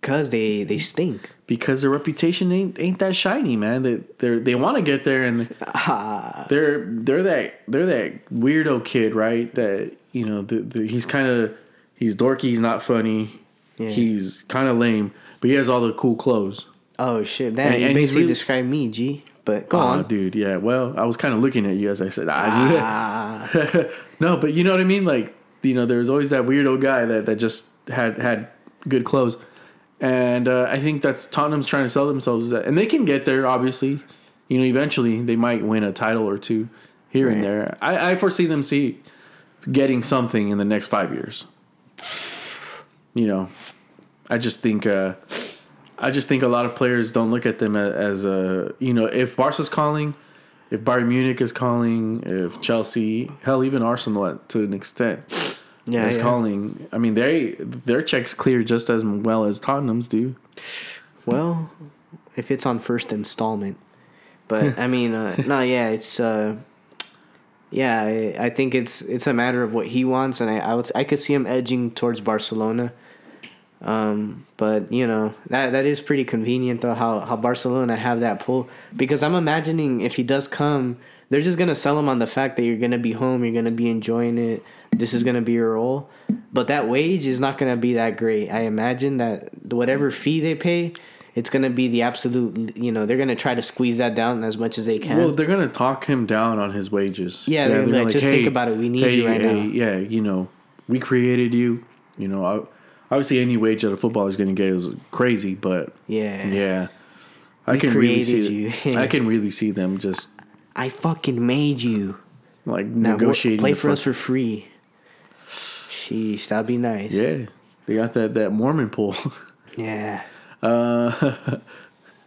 Because they, they stink. Because their reputation ain't ain't that shiny, man. They they they want to get there and they're they're that they're that weirdo kid, right? That you know, the, the, he's kind of he's dorky, he's not funny, Yeah. he's kind of lame, but he has all the cool clothes. Oh, shit. Damn, And- you and basically really- described me, G. But go Oh, on. dude, yeah. Well, I was kind of looking at you as I said, ah, Ah, no, but you know what I mean. Like, you know, there was always that weirdo guy that, that just had had good clothes, and uh, I think that's Tottenham's trying to sell themselves that, and they can get there. Obviously, you know, eventually they might win a title or two here and there. I, I foresee them see getting something in the next five years. You know, I just think. Uh, I just think a lot of players don't look at them as, a you know if Barca's calling, if Bayern Munich is calling, if Chelsea, hell even Arsenal to an extent yeah, is yeah. calling. I mean they their checks clear just as well as Tottenham's do. Well, if it's on first installment, but I mean, uh, no, yeah, it's uh, yeah, I, I think it's it's a matter of what he wants, and I I, would, I could see him edging towards Barcelona. Um, but you know that that is pretty convenient though how how Barcelona have that pull because I'm imagining if he does come, they're just gonna sell him on the fact that you're gonna be home, you're gonna be enjoying it. This is gonna be your role, but that wage is not gonna be that great. I imagine that whatever fee they pay, it's gonna be the absolute. You know, they're gonna try to squeeze that down as much as they can. Well, they're gonna talk him down on his wages. Yeah, they're gonna be like, "Just think about it. We need you right now." Yeah, you know, we created you. You know, I- obviously any wage that a footballer is gonna get is crazy, but yeah, yeah, I We can really see. you. I can really see them just I fucking made you. like Now negotiating. play for us for free. Sheesh, that'd be nice. Yeah, they got that that Mormon pool. Yeah. Uh,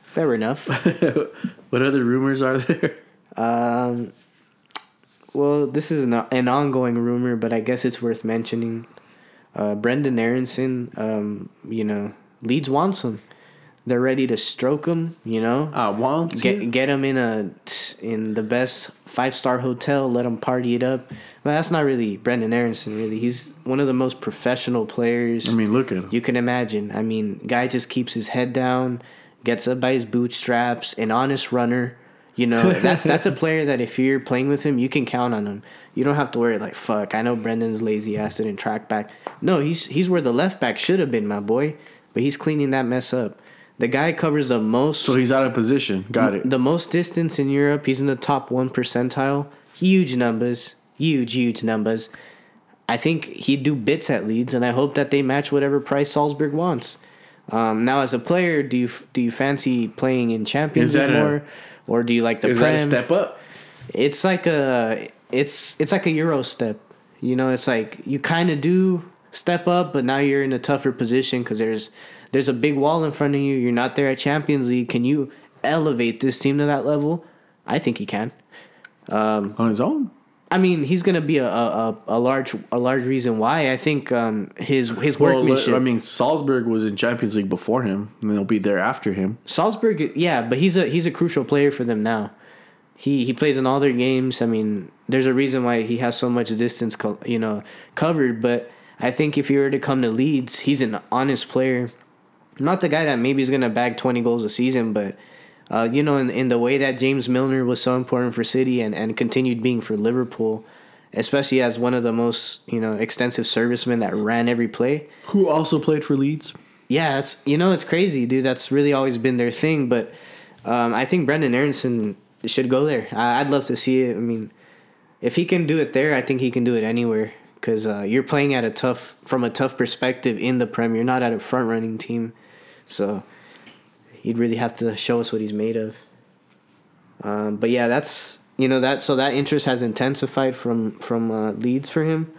Fair enough. what other rumors are there? Um, well, this is an, an ongoing rumor, but I guess it's worth mentioning. Uh, Brenden Aaronson, um, you know, Leeds wants him. They're ready to stroke him. You know, I want to. get get him in a in the best five star hotel. Let him party it up. But that's not really Brenden Aaronson. Really, he's one of the most professional players. I mean, look at him. You can imagine. I mean, guy just keeps his head down, gets up by his bootstraps, an honest runner. You know, that's that's a player that if you're playing with him, you can count on him. You don't have to worry like fuck. I know Brenden's lazy ass didn't track back. No, he's he's where the left back should have been, my boy. But he's cleaning that mess up. The guy covers the most So he's out of position. Got it. the most distance in Europe. He's in the top one percentile. Huge numbers. Huge, huge numbers. I think he'd do bits at Leeds, and I hope that they match whatever price Salzburg wants. Um, now, as a player, do you do you fancy playing in Champions League a- more, or do you like the Is Prem? that a step up? It's like a it's it's like a Euro step. You know, it's like you kind of do step up, but now you're in a tougher position because there's there's a big wall in front of you. You're not there at Champions League. Can you elevate this team to that level? I think he can. on his own. I mean, he's gonna be a, a, a, large a large reason why. I think um, his his Well, workmanship. I mean, Salzburg was in Champions League before him, and they'll be there after him. Salzburg, yeah, but he's a he's a crucial player for them now. He he plays in all their games. I mean, there's a reason why he has so much distance, co- you know, covered. But I think if he were to come to Leeds, he's an honest player. Not the guy that maybe is gonna bag 20 goals a season, but uh, you know, in in the way that James Milner was so important for City and and continued being for Liverpool, especially as one of the most you know extensive servicemen that ran every play. Who also played for Leeds? Yeah, it's you know it's crazy, dude. That's really always been their thing. But um, I think Brenden Aaronson should go there. I, I'd love to see it. I mean, if he can do it there, I think he can do it anywhere. Because uh, you're playing at a tough, from a tough perspective in the Prem. You're not at a front running team, so he'd really have to show us what he's made of. Um, but yeah, that's you know that so that interest has intensified from from uh, Leeds for him.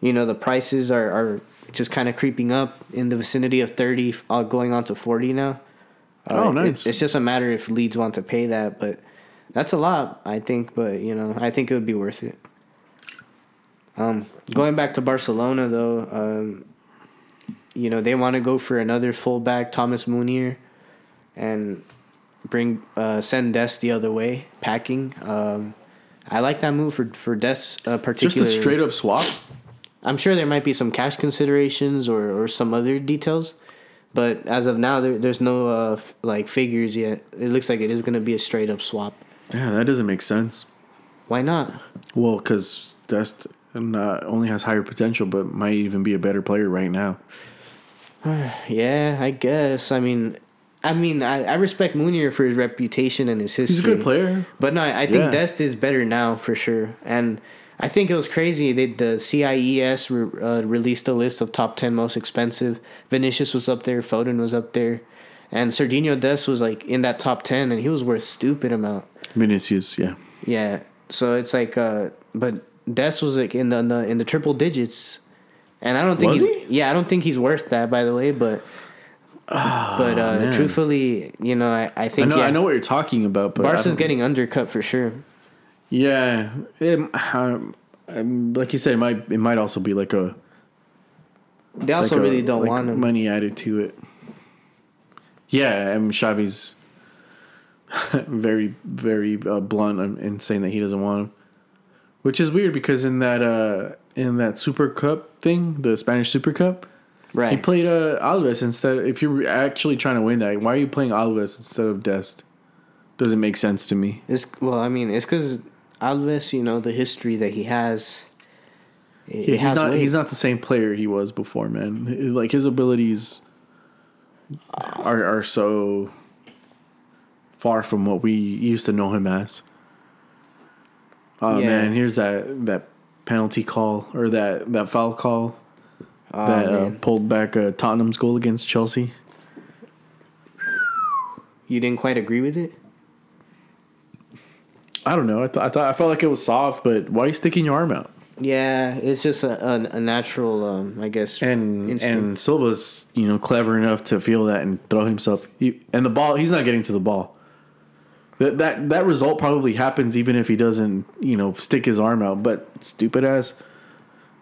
You know the prices are are just kind of creeping up in the vicinity of thirty, uh, going on to forty now. Oh, it- nice. it's just a matter if Leeds want to pay that, but that's a lot, I think. But you know, I think it would be worth it. Um, going back to Barcelona though, um, you know they want to go for another fullback, Thomas Meunier, and bring uh, send Dest the other way, packing. Um, I like that move for for Dest uh, Just a straight up swap. I'm sure there might be some cash considerations or, or some other details, but as of now, there, there's no uh, f- like figures yet. It looks like it is going to be a straight up swap. Yeah, that doesn't make sense. Why not? Well, because Dest not only has higher potential, but might even be a better player right now. Yeah, I guess. I mean, I mean, I, I respect Meunier for his reputation and his history. He's a good player. But no, I think Yeah. Dest is better now for sure. And I think it was crazy. They, the CIES re, uh, released a list of top 10 most expensive. Vinicius was up there, Foden was up there. And Serginho Dest was like in that top 10 and he was worth stupid amount. Vinicius, yeah. Yeah. So it's like uh but Dest was like in the, in the in the triple digits. And I don't think Was he's yeah, I don't think he's worth that by the way, but but uh truthfully, you know, I, I I think know, yeah, I know what you're talking about, but I Barca's getting undercut for sure. Yeah, it, um, um, like you said, it might it might also be like a They also like a- really don't like want him. money added to it. Yeah, I mean Xavi's very very uh, blunt in in saying that he doesn't want him, which is weird because in that uh in that Super Cup thing, the Spanish Super Cup, Right. he played uh, Alves instead. If you're actually trying to win that, why are you playing Alves instead of Dest? Doesn't make sense to me. It's well, I mean, it's because Alves, you know, the history that he has. It, Yeah, it he's has not weight. he's not the same player he was before, man. Like his abilities are are so far from what we used to know him as. Oh Yeah. man, here's that that penalty call or that that foul call Oh, that uh, pulled back uh, Tottenham's goal against Chelsea. you didn't quite agree with it. I don't know. I thought I thought I felt like it was soft, but why are you sticking your arm out? Yeah, it's just a, a, a natural, um, I guess, And instinct. and Silva's you know clever enough to feel that and throw himself. He, and the ball, he's not getting to the ball. That that that result probably happens even if he doesn't you know stick his arm out. But stupid ass.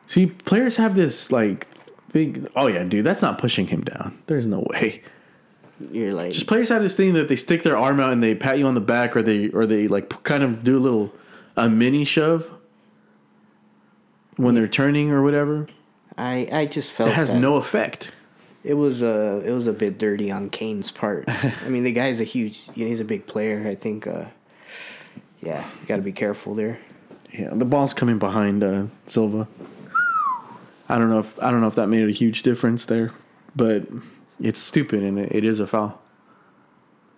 See, players have this like thing. Oh yeah, dude, that's not pushing him down. There's no way. You're like, Just players have this thing that they stick their arm out and they pat you on the back or they or they like kind of do a little a mini shove when they're turning or whatever. I, I just felt It has that no effect. It was uh it was a bit dirty on Kane's part. I mean, the guy's a huge, you know, he's a big player. I think, uh, yeah, you got to be careful there. Yeah, the ball's coming behind uh, Silva. I don't know if I don't know if that made a huge difference there, but it's stupid and it, it is a foul.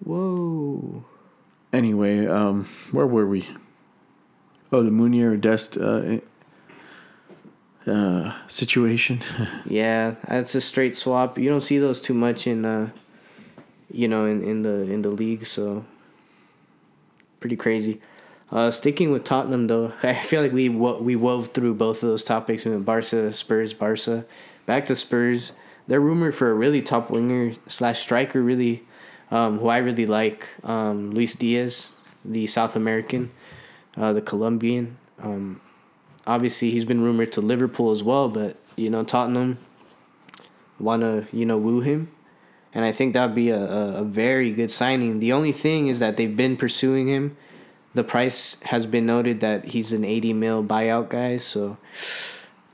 Whoa. Anyway, um, where were we? Oh, the Meunier Dest uh, uh, situation. Yeah, that's a straight swap. You don't see those too much in, uh, you know, in, in the in the league. So pretty crazy. Uh, sticking with Tottenham though, I feel like we wo- we wove through both of those topics. We went Barca, Spurs, Barca. Back to Spurs. They're rumored for a really top winger slash striker, really, um, who I really like, um, Luis Diaz, the South American, uh, the Colombian. Um, obviously, he's been rumored to Liverpool as well, but you know Tottenham want to you know woo him, and I think that'd be a, a, a very good signing. The only thing is that they've been pursuing him. The price has been noted that he's an eighty mil buyout guy, so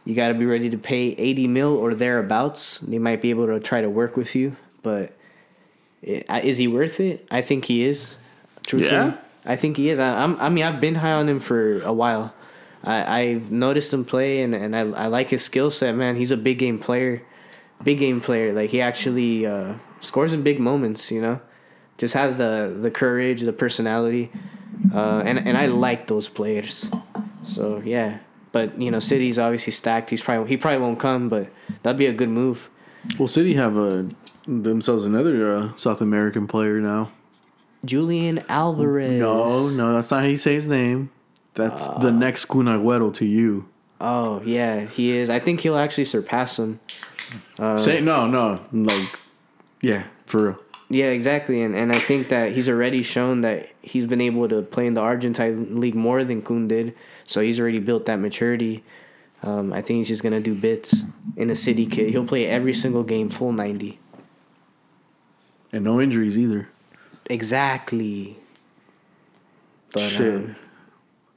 you got to be ready to pay eighty mil or thereabouts. They might be able to try to work with you, but i- uh, is he worth it? I think he is. Truthfully, Yeah? I think he is. I, I'm. I mean, I've been high on him for a while. I, I've noticed him play, and, and I, I like his skill set, man. He's a big game player, big game player. Like he actually uh, scores in big moments. You know, just has the the courage, the personality, uh, and and I like those players. So yeah, but you know, City's obviously stacked. He's probably he probably won't come, but that'd be a good move. well, City have uh, themselves another uh, South American player now. Julian Alvarez. No, no, that's not how you say his name. That's the next Kun Agüero to you. Oh yeah, he is. I think he'll actually surpass him. say no, no, like, yeah, for real. Yeah, exactly, and and I think that he's already shown that he's been able to play in the Argentine league more than Kun did. So he's already built that maturity. Um, I think he's just gonna do bits in the city kit. He'll play every single game full ninety. And no injuries either. Exactly. But Shit. um,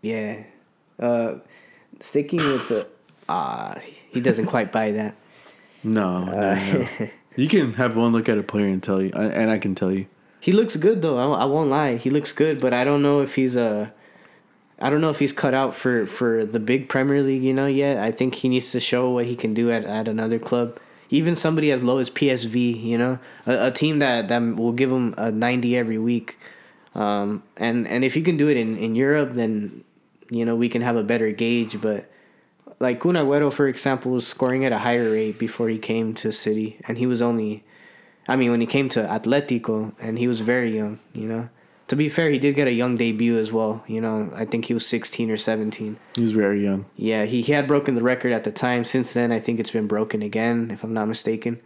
yeah, uh, sticking with the ah, he doesn't quite buy that. No, no, no. you can have one look at a player and tell you, and I can tell you. He looks good though. I, I won't lie. He looks good, but I don't know if he's a. I don't know if he's cut out for for the big Premier League. You know yet. I think he needs to show what he can do at, at another club. Even somebody as low as PSV. You know, a, a team that that will give him a ninety every week. Um, and and if you can do it in in Europe, then you know we can have a better gauge. But like Kun Agüero, for example, was scoring at a higher rate before he came to City, and he was only I mean, when he came to Atletico and he was very young, you know. To be fair, he did get a young debut as well. You know, I think he was 16 or 17. He was very young. Yeah, he, he had broken the record at the time. Since then, I think it's been broken again, if I'm not mistaken.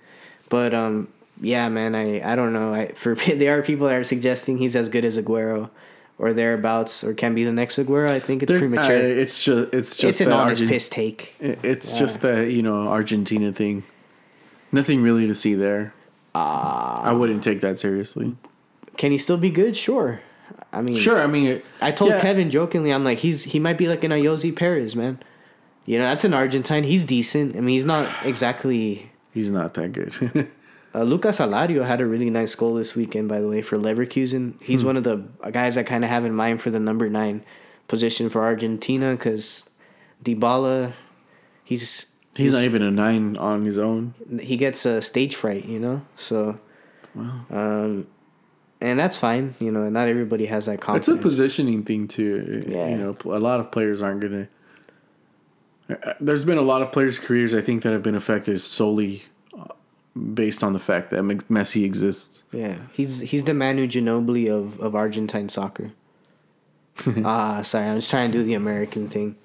But um, yeah, man, I, I don't know. I for there are people that are suggesting he's as good as Aguero, or thereabouts, or can be the next Aguero. I think it's They're- premature. uh, it's just, it's just it's an honest Argent- piss take. It's Yeah. just the you know Argentina thing. Nothing really to see there. Ah. I wouldn't take that seriously. Can he still be good? Sure. I mean, Sure, I mean, it, I told yeah, Kevin jokingly, I'm like, he's he might be like an Ayoze Perez, man. You know, that's an Argentine. He's decent. I mean, he's not exactly. he's not that good. Uh, Lucas Alario had a really nice goal this weekend, by the way, for Leverkusen. He's Hmm. one of the guys I kind of have in mind for the number nine position for Argentina because Dybala, he's he's not even a nine on his own. he gets a stage fright, you know. So Um, and that's fine, you know. Not everybody has that confidence. It's a positioning thing too. Yeah. You know, a lot of players aren't gonna. Uh, There's been a lot of players' careers I think that have been affected solely uh, based on the fact that Messi exists. yeah, he's he's the Manu Ginobili of of Argentine soccer. ah, sorry, I'm just trying to do the American thing.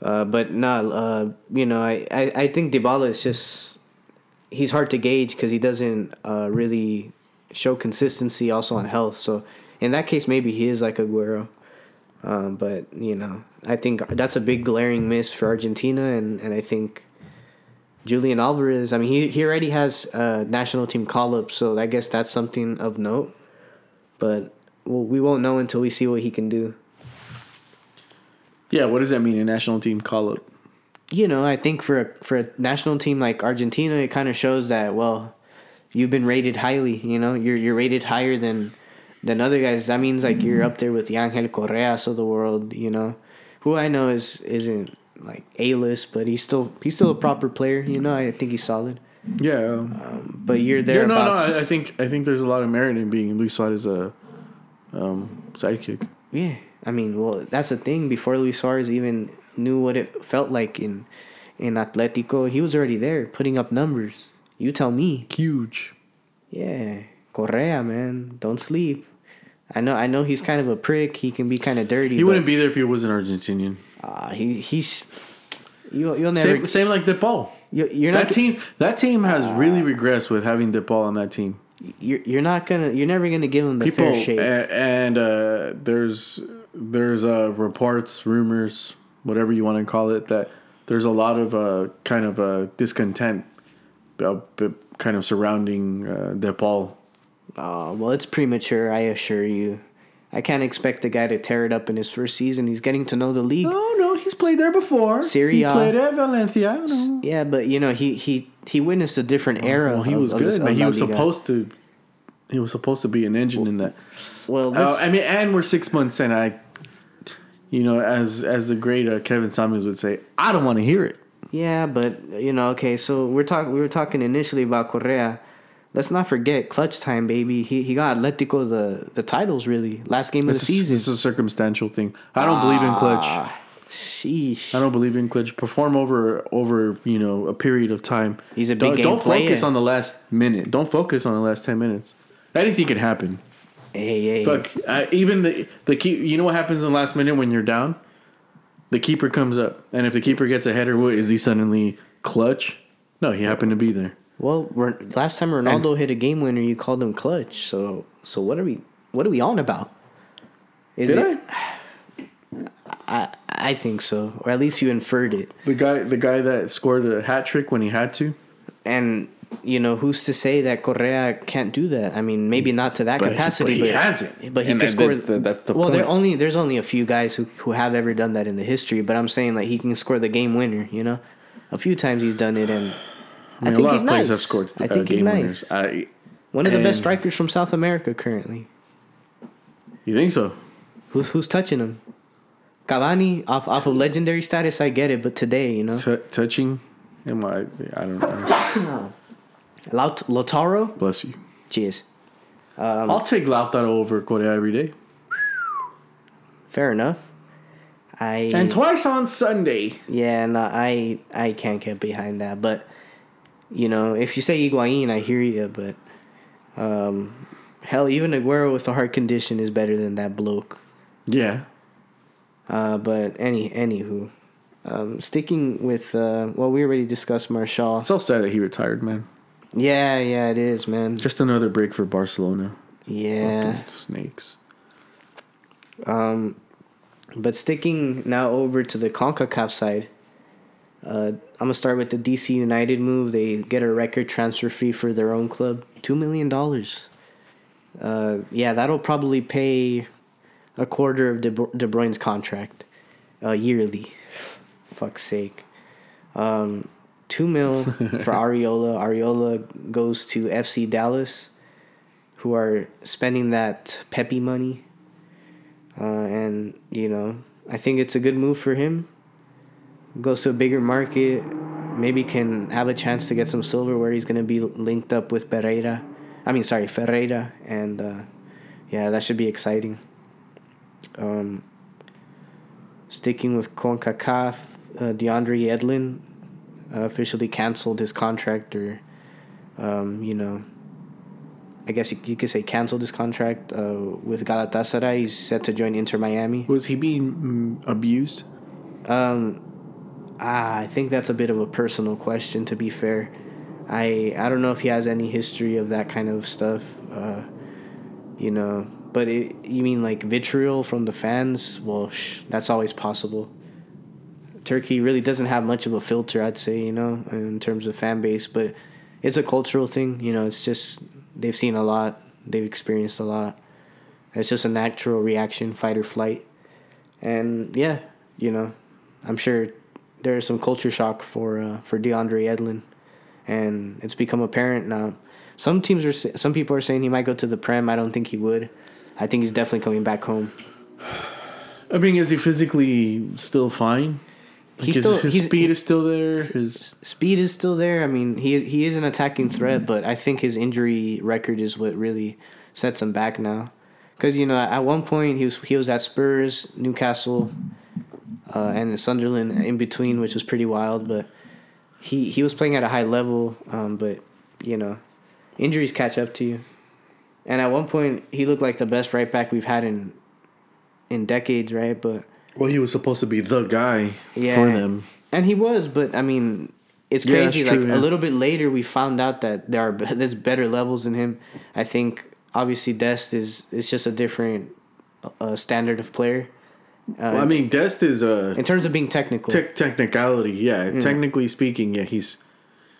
Uh, but no, uh, you know, I, I, I think Dybala is just he's hard to gauge because he doesn't uh, really show consistency also on health. So in that case, maybe he is like Aguero. Um, but you know, I think that's a big glaring miss for Argentina, and, and I think Julian Alvarez. I mean, he he already has a national team call up, so I guess that's something of note. But well, we won't know until we see what he can do. Yeah, what does that mean? A national team call up? you know, I think for a, for a national team like Argentina, it kind of shows that well, you've been rated highly. You know, you're you're rated higher than than other guys. That means like you're up there with the Angel Correas of the world. You know, who I know is isn't like a list, but he's still he's still a proper player. You know, I think he's solid. Yeah. um, But you're yeah, there. no, no. I, I think I think there's a lot of merit in being Luis Suarez a um, sidekick. Yeah, I mean, well, that's the thing. Before Luis Suarez even knew what it felt like in in Atletico, he was already there, putting up numbers. You tell me. Huge. Yeah, Correa, man, don't sleep. I know, I know, he's kind of a prick. He can be kind of dirty. He wouldn't be there if he wasn't Argentinian. Uh, he he's you you'll never Same, same like DePaul. you, you're That not team, that team has really regressed with having DePaul on that team. you're you're not gonna you're never gonna give him the People fair shake. a- and uh, there's there's uh, reports, rumors, whatever you want to call it, that there's a lot of uh, kind of uh, discontent, uh, kind of surrounding uh, DePaul. Uh, well, it's premature. I assure you. I can't expect the guy to tear it up in his first season. He's getting to know the league. Oh no, he's played there before. Serie He played at Valencia. Yeah, but you know he he he witnessed a different era. Well, he of- was good, man. He was Liga. supposed to. He was supposed to be an engine in that. Well, Uh, I mean, and we're six months in. I, you know, as as the great uh, Kevin Samuels would say, I don't want to hear it. Yeah, but you know, okay. So we're talking. We were talking initially about Correa. Let's not forget clutch time, baby. He he got Atletico the the titles really last game of It's the a, season. it's a circumstantial thing. I don't believe in clutch. Ah, Sheesh. I don't believe in clutch. Perform over over you know a period of time. He's a big don't, game Don't player. focus on the last minute. Don't focus on the last ten minutes. Anything can happen. Hey hey. Look, uh, even the the keep. You know what happens in the last minute when you're down? The keeper comes up, and if the keeper gets a header, what is he suddenly clutch? No, he happened to be there. Well, last time Ronaldo hit a game winner, you called him clutch. So so what are we what are we on about? Is Did it? I? I I think so, or at least you inferred it. The guy, the guy that scored a hat trick when he had to. And you know who's to say that Correa can't do that? I mean, maybe not to that But he- capacity, but he hasn't. But he And can score. that- that's the well, there only there's only a few guys who who have ever done that in the history. But I'm saying like he can score the game winner. You know, a few times he's done it, and I, I, think a lot he's of players nice. have scored I uh, think he's nice. I, One of the best strikers from South America currently. you think so? Who's who's touching him? Cavani off off of legendary status, I get it, but today, you know, T- touching? Am I? I don't know. Laut- Lautaro, Bless you. cheers. I'll take Lautaro over Correa every day. Fair enough. I And twice on Sunday. yeah, no, I I can't get behind that, but you know, if you say Higuain, I hear you, but um, hell, even Aguero with a heart condition is better than that bloke. Yeah. Uh, but any anywho, um, sticking with uh, well, we already discussed Martial. It's so sad that he retired, man. Yeah, yeah, it is, man. Just another break for Barcelona. Yeah. Snakes. Um, but sticking now over to the CONCACAF side, uh, I'm gonna start with the DC United move. They get a record transfer fee for their own club, two million dollars. Uh, yeah, that'll probably pay a quarter of De, De Bruyne's contract, uh, yearly. Fuck's sake. Um, two mil for Arriola. Arriola goes to FC Dallas, who are spending that Pepi money. Uh, and you know, I think it's a good move for him. Goes to a bigger market, maybe can have a chance to get some silver where he's gonna be linked up with Pereira. I mean, sorry, Ferreira, and uh, yeah, that should be exciting. Um, sticking with CONCACAF, uh, DeAndre Yedlin uh, officially canceled his contract, or um, you know, I guess you, you could say canceled his contract uh, with Galatasaray. He's set to join Inter Miami. Was he being mm, abused? Um, ah, I think that's a bit of a personal question. To be fair, I I don't know if he has any history of that kind of stuff. Uh, you know, but it, you mean like vitriol from the fans? Well, that's always possible. Turkey really doesn't have much of a filter, I'd say, you know, in terms of fan base, but it's a cultural thing. You know, it's just they've seen a lot, they've experienced a lot. It's just a natural reaction, fight or flight, and yeah, you know, I'm sure there is some culture shock for uh, for DeAndre Yedlin, and it's become apparent now. Some teams are some people are saying he might go to the Prem. I don't think he would. I think he's definitely coming back home. I mean, is he physically still fine? Like, He's his, still- his he's- speed is still there. His Speed is still there. I mean, he he is an attacking threat, but I think his injury record is what really sets him back now. Because you know, at one point he was he was at Spurs, Newcastle, uh, and Sunderland in between, which was pretty wild. But he he was playing at a high level. Um, but you know, injuries catch up to you. And at one point, he looked like the best right back we've had in in decades, right? But well, he was supposed to be the guy yeah. for them. And he was, but I mean, it's Yeah, crazy. like yeah. a little bit later, we found out that there are there's better levels than him. I think obviously Dest is is just a different uh, standard of player Uh, well, I mean, Dest is a in terms of being technical. tech technicality. Yeah, Mm. technically speaking, yeah, he's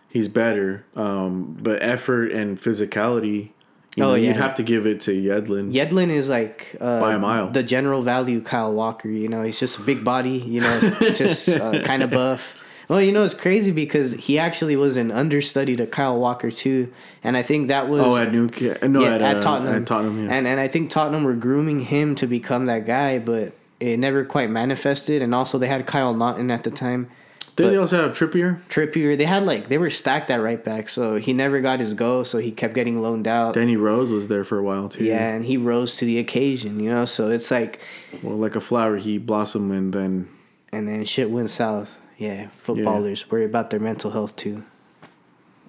he's better. Um, but effort and physicality, you Oh, know, yeah. you'd have to give it to Yedlin. Yedlin is like uh, By a mile. The general value Kyle Walker. You know, he's just a big body. You know, just uh, kind of buff. Well, you know, it's crazy because he actually was an understudy to Kyle Walker too, and I think that was Oh, at Newcastle, no, yeah, at, at, uh, Tottenham. At Tottenham, yeah. And and I think Tottenham were grooming him to become that guy, but it never quite manifested. And also they had Kyle Naughton at the time. Did they also have Trippier? Trippier, they had like they were stacked at right back, so he never got his go, so he kept getting loaned out. Danny Rose was there for a while too. yeah, and he rose to the occasion, you know. So it's like, Well, like a flower, he blossomed and then and then shit went south. Yeah, footballers worry about their mental health too.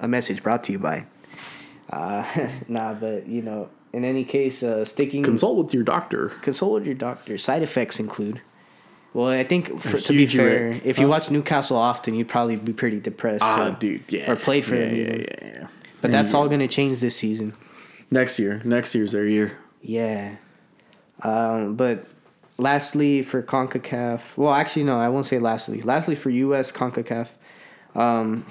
A message brought to you by. Uh, nah, but you know, in any case, uh, sticking consult with your doctor. consult with your doctor. Side effects include. Well, I think for, to be fair, rate. if you Huh? watch Newcastle often, you'd probably be pretty depressed. Ah, so- dude, yeah. Or played for yeah, them. Yeah, yeah, yeah. But that's all going to change this season. Next year, next year's their year. Yeah. Um, but lastly, for CONCACAF, well, actually, no, I won't say lastly. Lastly, for U.S. CONCACAF, um,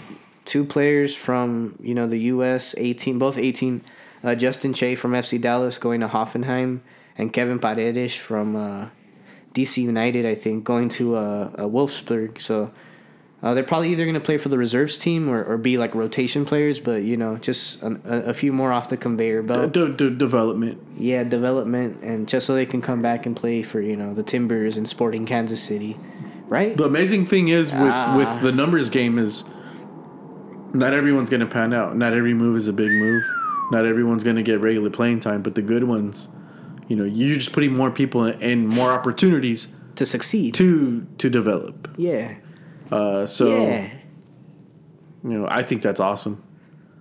two players from, you know, the U.S., 18, both 18, uh, Justin Che from FC Dallas going to Hoffenheim, and Kevin Paredes from uh, DC United, I think, going to uh, uh, Wolfsburg. So uh, they're probably either going to play for the reserves team or, or be like rotation players, but, you know, just an, a, a few more off the conveyor belt. D- d- development. Yeah, development, and just so they can come back and play for you know the Timbers and Sporting Kansas City, right? The amazing thing is with Ah. with the numbers game is not everyone's gonna pan out. Not every move is a big move. Not everyone's gonna get regular playing time, but the good ones, you know, you're just putting more people in, in more opportunities to succeed. to to develop. yeah, Uh, so yeah, you know, I think that's awesome.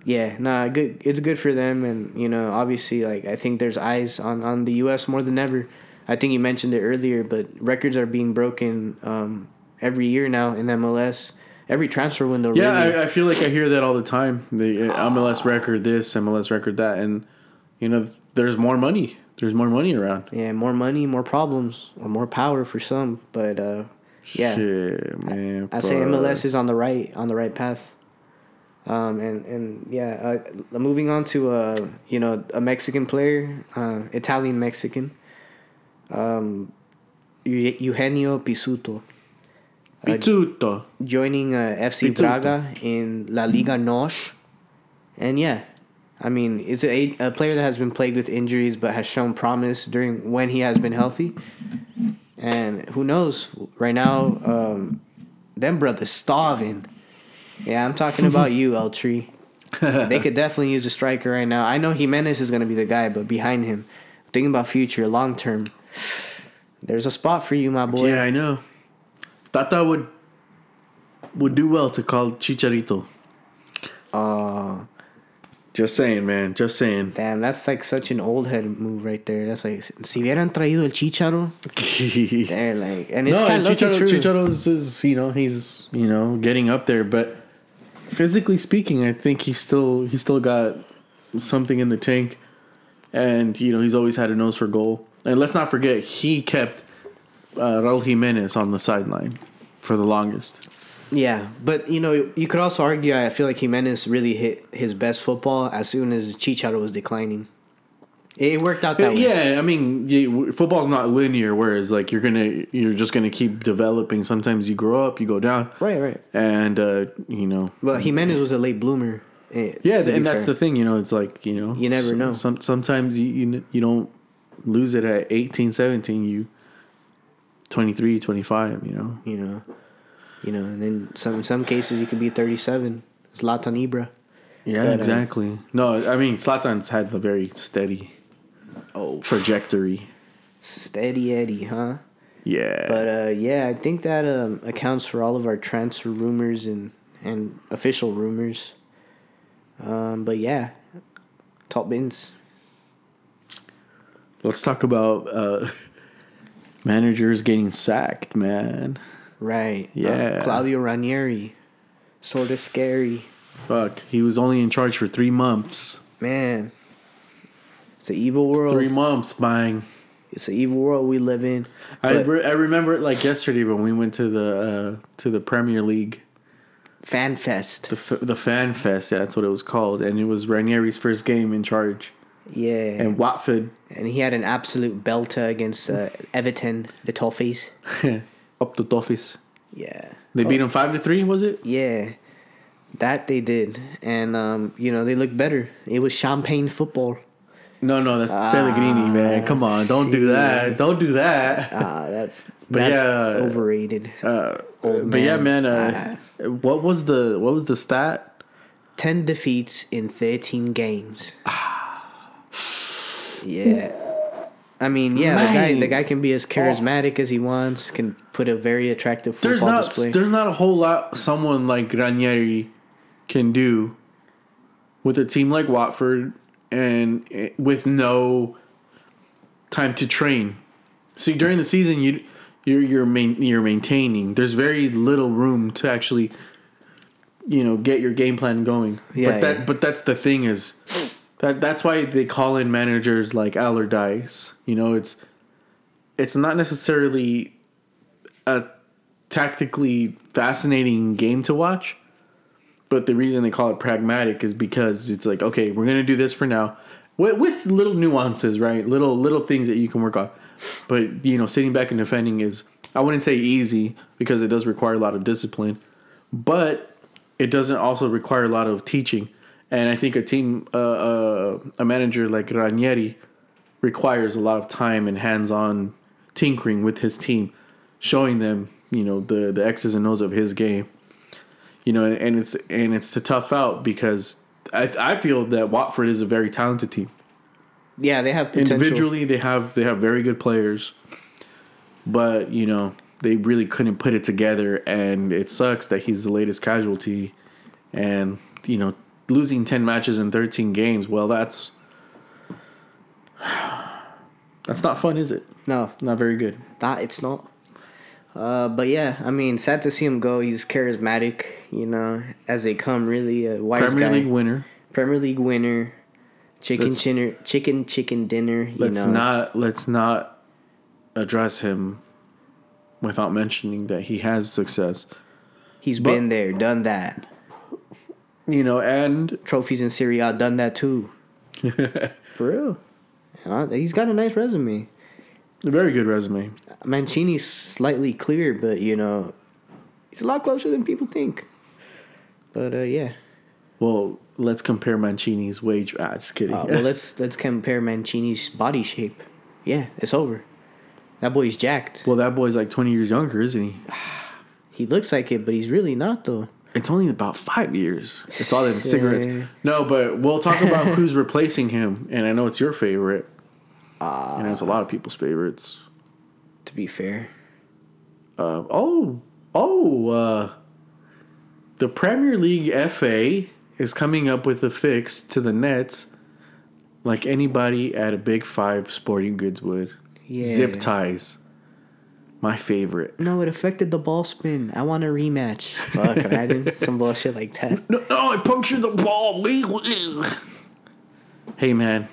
yeah. Nah, good. It's good for them, and you know, obviously, like I think there's eyes on on the U.S. more than ever. I think you mentioned it earlier, but records are being broken um, every year now in MLS. Every transfer window. Yeah, really. I, I feel like I hear that all the time. The uh, MLS record this, MLS record that, and you know, there's more money. There's more money around. yeah, more money, more problems, or more power for some. But uh, yeah, Shit, man. I say. MLS is on the right on the right path. Um, and and yeah, uh, moving on to uh, you know a Mexican player, uh, Italian Mexican, um, Eugenio Pizzuto, Pizzuto. joining uh, FC Pizzuto. Braga in La Liga Nos, and yeah, I mean it's a, a player that has been plagued with injuries but has shown promise during when he has been healthy, and who knows right now, um, them brothers starving. Yeah, I'm talking about you, El Tri. they could definitely use a striker right now. I know Jimenez is going to be the guy, but behind him, thinking about future, long term, there's a spot for you, my boy. Yeah, I know. Tata would would do well to call Chicharito. Uh, Just saying, man. Just saying. damn, that's like such an old head move right there. That's like, si hubieran traído el Chicharo, they're like, and it's no, kind of Chicharo, true. Chicharo's is you know he's you know getting up there, but physically speaking, I think he's still he's still got something in the tank, and you know he's always had a nose for goal. And let's not forget he kept uh, Raul Jimenez on the sideline for the longest. Yeah, but you know, you could also argue. I feel like Jimenez really hit his best football as soon as Chicharo was declining. It worked out that way. Yeah, I mean, football's not linear. Whereas, like, you're gonna, you're just gonna keep developing. Sometimes you grow up, you go down, Right, right. and uh, you know, well, Jimenez was a late bloomer. eh, Yeah, and that's fair. the thing, you know, it's like, you know, You never know. Some sometimes you, you you don't lose it at 18, 17, you 23, 25, you know. you know, you know, and then some in some cases you could be thirty seven. Zlatan Ibra. Yeah, But, um, exactly. No, I mean, Zlatan's had a very steady Oh, trajectory. steady Eddie, huh? Yeah. But uh, yeah, I think that um, accounts for all of our transfer rumors and and official rumors. Um, but yeah, top bins. Let's talk about uh managers getting sacked, man. Right. Uh, Yeah. Claudio Ranieri. Sort of scary. Fuck, he was only in charge for 3 months. Man. It's an evil world. 3 months, bang. It's an evil world we live in. I, re- I remember it like yesterday when we went to the uh, to the Premier League Fan Fest. The f- the fan fest, yeah, that's what it was called, and it was Ranieri's first game in charge, Yeah. and Watford And he had an absolute belter against uh, Everton, the Toffees. up the Toffees. Yeah. They beat him five to three, was it? Yeah. That they did. And, um, you know, they looked better. It was champagne football. No, no, that's Pellegrini, man. Come on, don't do see. that. Don't do that. Ah, that's But that yeah, overrated. Uh, Old but yeah, man. man. Uh, what was the what was the stat? 10 defeats in 13 games. Yeah. I mean, yeah, the guy the guy can be as charismatic as he wants, can put a very attractive football There's not display. there's not a whole lot someone like Ranieri can do with a team like Watford and eh, with no time to train. See, during the season, you you're you're main, you're maintaining. There's very little room to actually, you know, get your game plan going. Yeah, but that yeah. but that's the thing is that that's why they call in managers like Allardyce. You know, it's it's not necessarily a tactically fascinating game to watch. But the reason they call it pragmatic is because it's like, okay, we're gonna do this for now, with, with little nuances, right? Little little things that you can work on. But you know, sitting back and defending is, I wouldn't say easy because it does require a lot of discipline, but it doesn't also require a lot of teaching. And I think a team, uh, uh, a manager like Ranieri, requires a lot of time and hands-on tinkering with his team, showing them, you know, the the X's and O's of his game. You know, and, and it's and it's a tough out because I I feel that Watford is a very talented team. yeah, they have potential. Individually, they have they have very good players, but you know they really couldn't put it together, and it sucks that he's the latest casualty, and you know losing ten matches in thirteen games. Well, that's that's not fun, is it? No, Not very good. that it's not. Uh, but yeah, I mean, sad to see him go. He's charismatic, you know, as they come. Really, a wise Premier guy, League winner. Premier League winner, chicken Let's- chinner, chicken chicken dinner. You Let's know, not let's not address him without mentioning that he has success. he's but- been there, done that. You know, and Trophies in Serie A, done that too. For real, I, he's got a nice resume. a very good resume. Mancini's slightly clear, but you know, he's a lot closer than people think. But uh, yeah, Well, let's compare Mancini's wage. Ah, just kidding. uh, well let's let's compare Mancini's body shape. Yeah, it's over. That boy's jacked. well, that boy's like twenty years younger, isn't he? He looks like it, but he's really not though. It's only about five years. It's all in cigarettes. No, but we'll talk about who's replacing him, and I know it's your favorite, Uh, and it's a lot of people's favorites. to be fair. Uh, oh, oh, uh, the Premier League FA is coming up with a fix to the nets, like anybody at a Big Five sporting goods would. Yeah. Zip ties, my favorite. No, it affected the ball spin. I want a rematch. Fuck, imagine some bullshit like that. No, no, I punctured the ball. Hey man,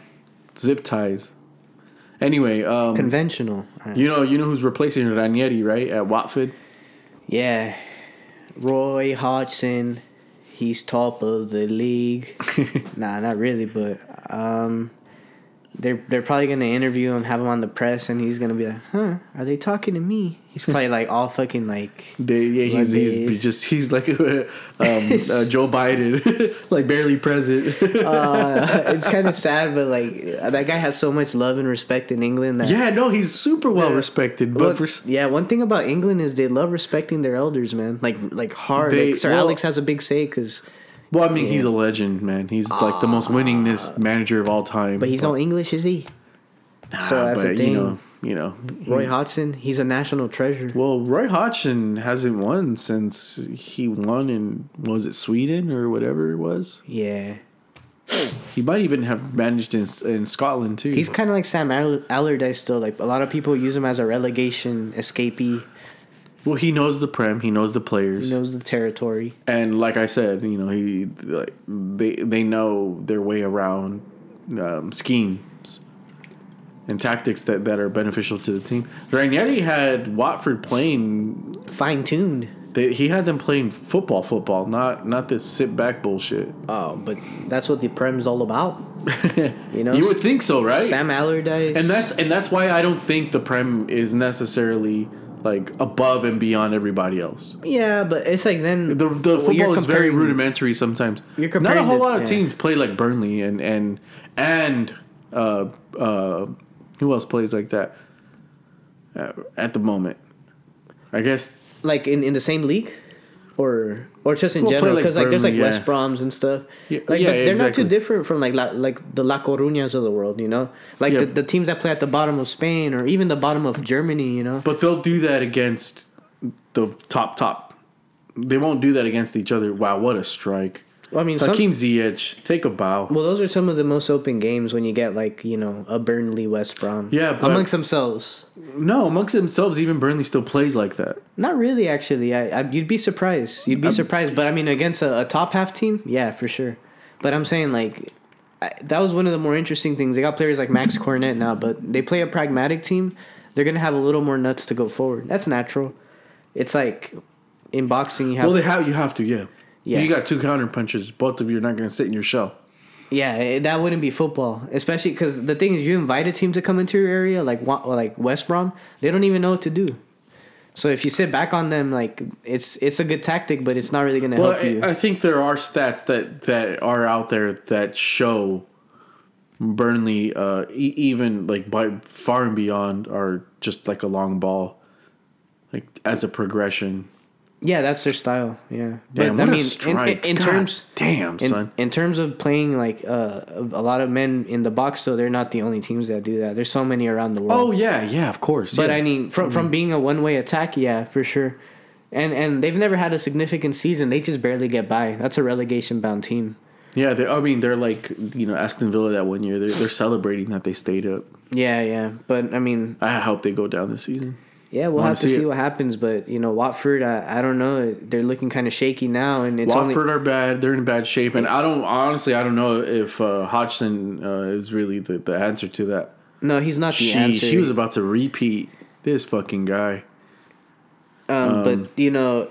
zip ties. Anyway, um, Conventional. Uh, you know, you know who's replacing Ranieri, right? At Watford. Yeah. Roy Hodgson. He's top of the league. nah, not really, but um they're they're probably gonna interview him, have him on the press, and he's gonna be like, "Huh? Are they talking to me?" He's probably like all fucking like, yeah, he's, he's just he's like um, uh, Joe Biden, like barely present. uh, it's kind of sad, but like that guy has so much love and respect in England. That yeah, no, he's super well respected, but Well, for yeah, one thing about England is they love respecting their elders, man. Like like hard. They- like, Sir well- Alex has a big say because, well, I mean, he's a legend, man. He's like the most winningest ah. manager of all time. but he's no English, is he? Nah, so that's but, thing. You know, you know, Roy Hodgson, he's a national treasure. Well, Roy Hodgson hasn't won since he won in was it Sweden or whatever it was. Yeah, He might even have managed in in Scotland too. he's kind of like Sam Aller- Allardyce still. Like a lot of people use him as a relegation escapee. Well, he knows the prem, he knows the players, He knows the territory. and like I said, you know, he like they they know their way around um, schemes and tactics that, that are beneficial to the team. Ranieri had Watford playing. Fine tuned. He had them playing football, football, not not this sit back bullshit. Oh, but that's what the Prem's all about. You know, you would think so, right? Sam Allardyce. and that's and that's why I don't think the Prem is necessarily like above and beyond everybody else. yeah, but it's like then The the well, football is very rudimentary sometimes. You're Not a whole the- lot of yeah. teams play like Burnley and and and uh uh who else plays like that uh, at the moment? I guess like in, in the same league or or just in Well, general because like, there's like Burnley, West. Broms and stuff Yeah, like yeah, they're not too different from like La, like the La Coruñas of the world you know like Yeah. the, the teams that play at the bottom of Spain or even the bottom of Germany you know but they'll do that against the top top. They won't do that against each other. Wow, what a strike! Well, I mean some, Hakim Ziyech, take a bow. well those are some of the most open games when you get like you know a Burnley West Brom Yeah, but- amongst themselves No, amongst themselves, even Burnley still plays like that. not really actually I, I you'd be surprised you'd be surprised but I mean against a, a top half team yeah for sure but I'm saying like I, that was one of the more interesting things. They got players like Max Cornet now, but they play a pragmatic team. They're gonna have a little more nuts to go forward. That's natural. It's like in boxing, you have Well, they have you have to, yeah. Yeah. You got two counter punches. Both of you are not going to sit in your shell. yeah. eh, That wouldn't be football, especially because the thing is, you invite a team to come into your area, like like West Brom. They don't even know what to do. So if you sit back on them, like it's it's a good tactic, but it's not really gonna Well, help you. I, I think there are stats that that are out there that show Burnley, uh, e- even like by far and beyond, are just like a long ball, like as a progression. Yeah, that's their style. Yeah, Damn, but what I mean, in, strike. in, in terms damn son. in terms of playing like uh, a lot of men in the box, though, they're not the only teams that do that. There's so many around the world. Oh yeah, yeah, of course. but yeah. I mean, from from being a one way attack, yeah, for sure. And and they've never had a significant season. They just barely get by. That's a relegation bound team. yeah, they, I mean they're like you know Aston Villa that one year. They're they're celebrating that they stayed up. Yeah, yeah. But I mean, I hope they go down this season. Yeah, we'll have to see what happens. But you know, Watford, I, I don't know. They're looking kind of shaky now, and it's Watford only are bad. They're in bad shape, and I don't honestly. I don't know if uh, Hodgson uh, is really the, the answer to that. no, he's not the She answer. she was about to repeat this fucking guy. um, but you know,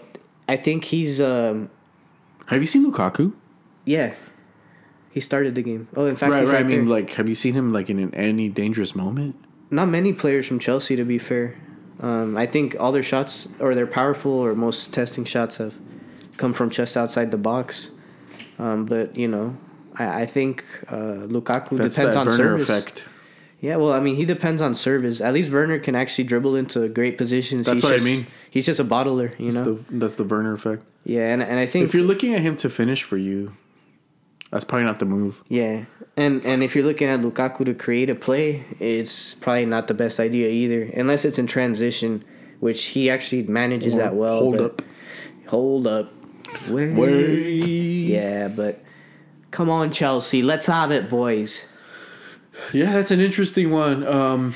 I think he's um, Have you seen Lukaku? yeah. He started the game. Oh, in fact, right, right. right I mean, there. like, have you seen him like in an, any dangerous moment? not many players from Chelsea, to be fair. Um, I think all their shots, or their powerful or most testing shots, have come from just outside the box. Um, but you know, I, I think uh, Lukaku That's depends on Werner service. effect. Yeah, well, I mean, he depends on service. At least Werner can actually dribble into great positions. That's He's what I just- mean. he's just a bottler, you That's know. the that's the Werner effect. yeah, and and I think If you're looking at him to finish for you, that's probably not the move. Yeah, and and if you're looking at Lukaku to create a play, it's probably not the best idea either, unless it's in transition, which he actually manages that well. Hold up. hold up, Wait. Wait. Yeah, but come on, Chelsea, let's have it, boys. Yeah, that's an interesting one. Um,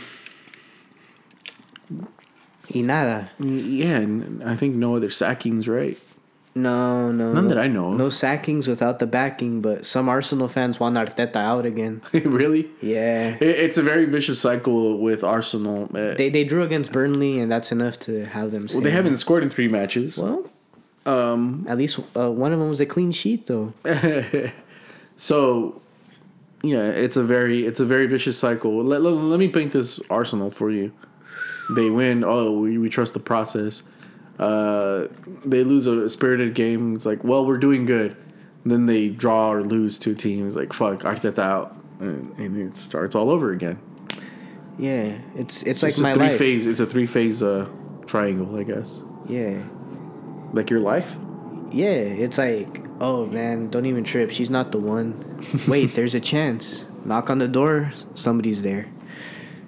Y nada. yeah, and I think no other sackings, right? No, no, None no. that I know of. No sackings without the backing, but some Arsenal fans want Arteta out again. really? Yeah. It, it's a very vicious cycle with Arsenal. Uh, They they drew against Burnley, and that's enough to have them. well, they haven't scored in three matches. Well, Um, at least uh, one of them was a clean sheet, though. so, yeah, it's a very it's a very vicious cycle. Let, let, let me paint this Arsenal for you. They win. Oh, we, we trust the process. Uh, they lose a spirited game. It's like, well, we're doing good. then they draw or lose to a team. It's Like, fuck, I Arteta out, and, and it starts all over again. Yeah, it's it's It's like just my three life. phase. It's a three phase uh, triangle, I guess. Yeah, Like your life. yeah. It's like, oh man, don't even trip. She's not the one. Wait, there's a chance. Knock on the door. Somebody's there.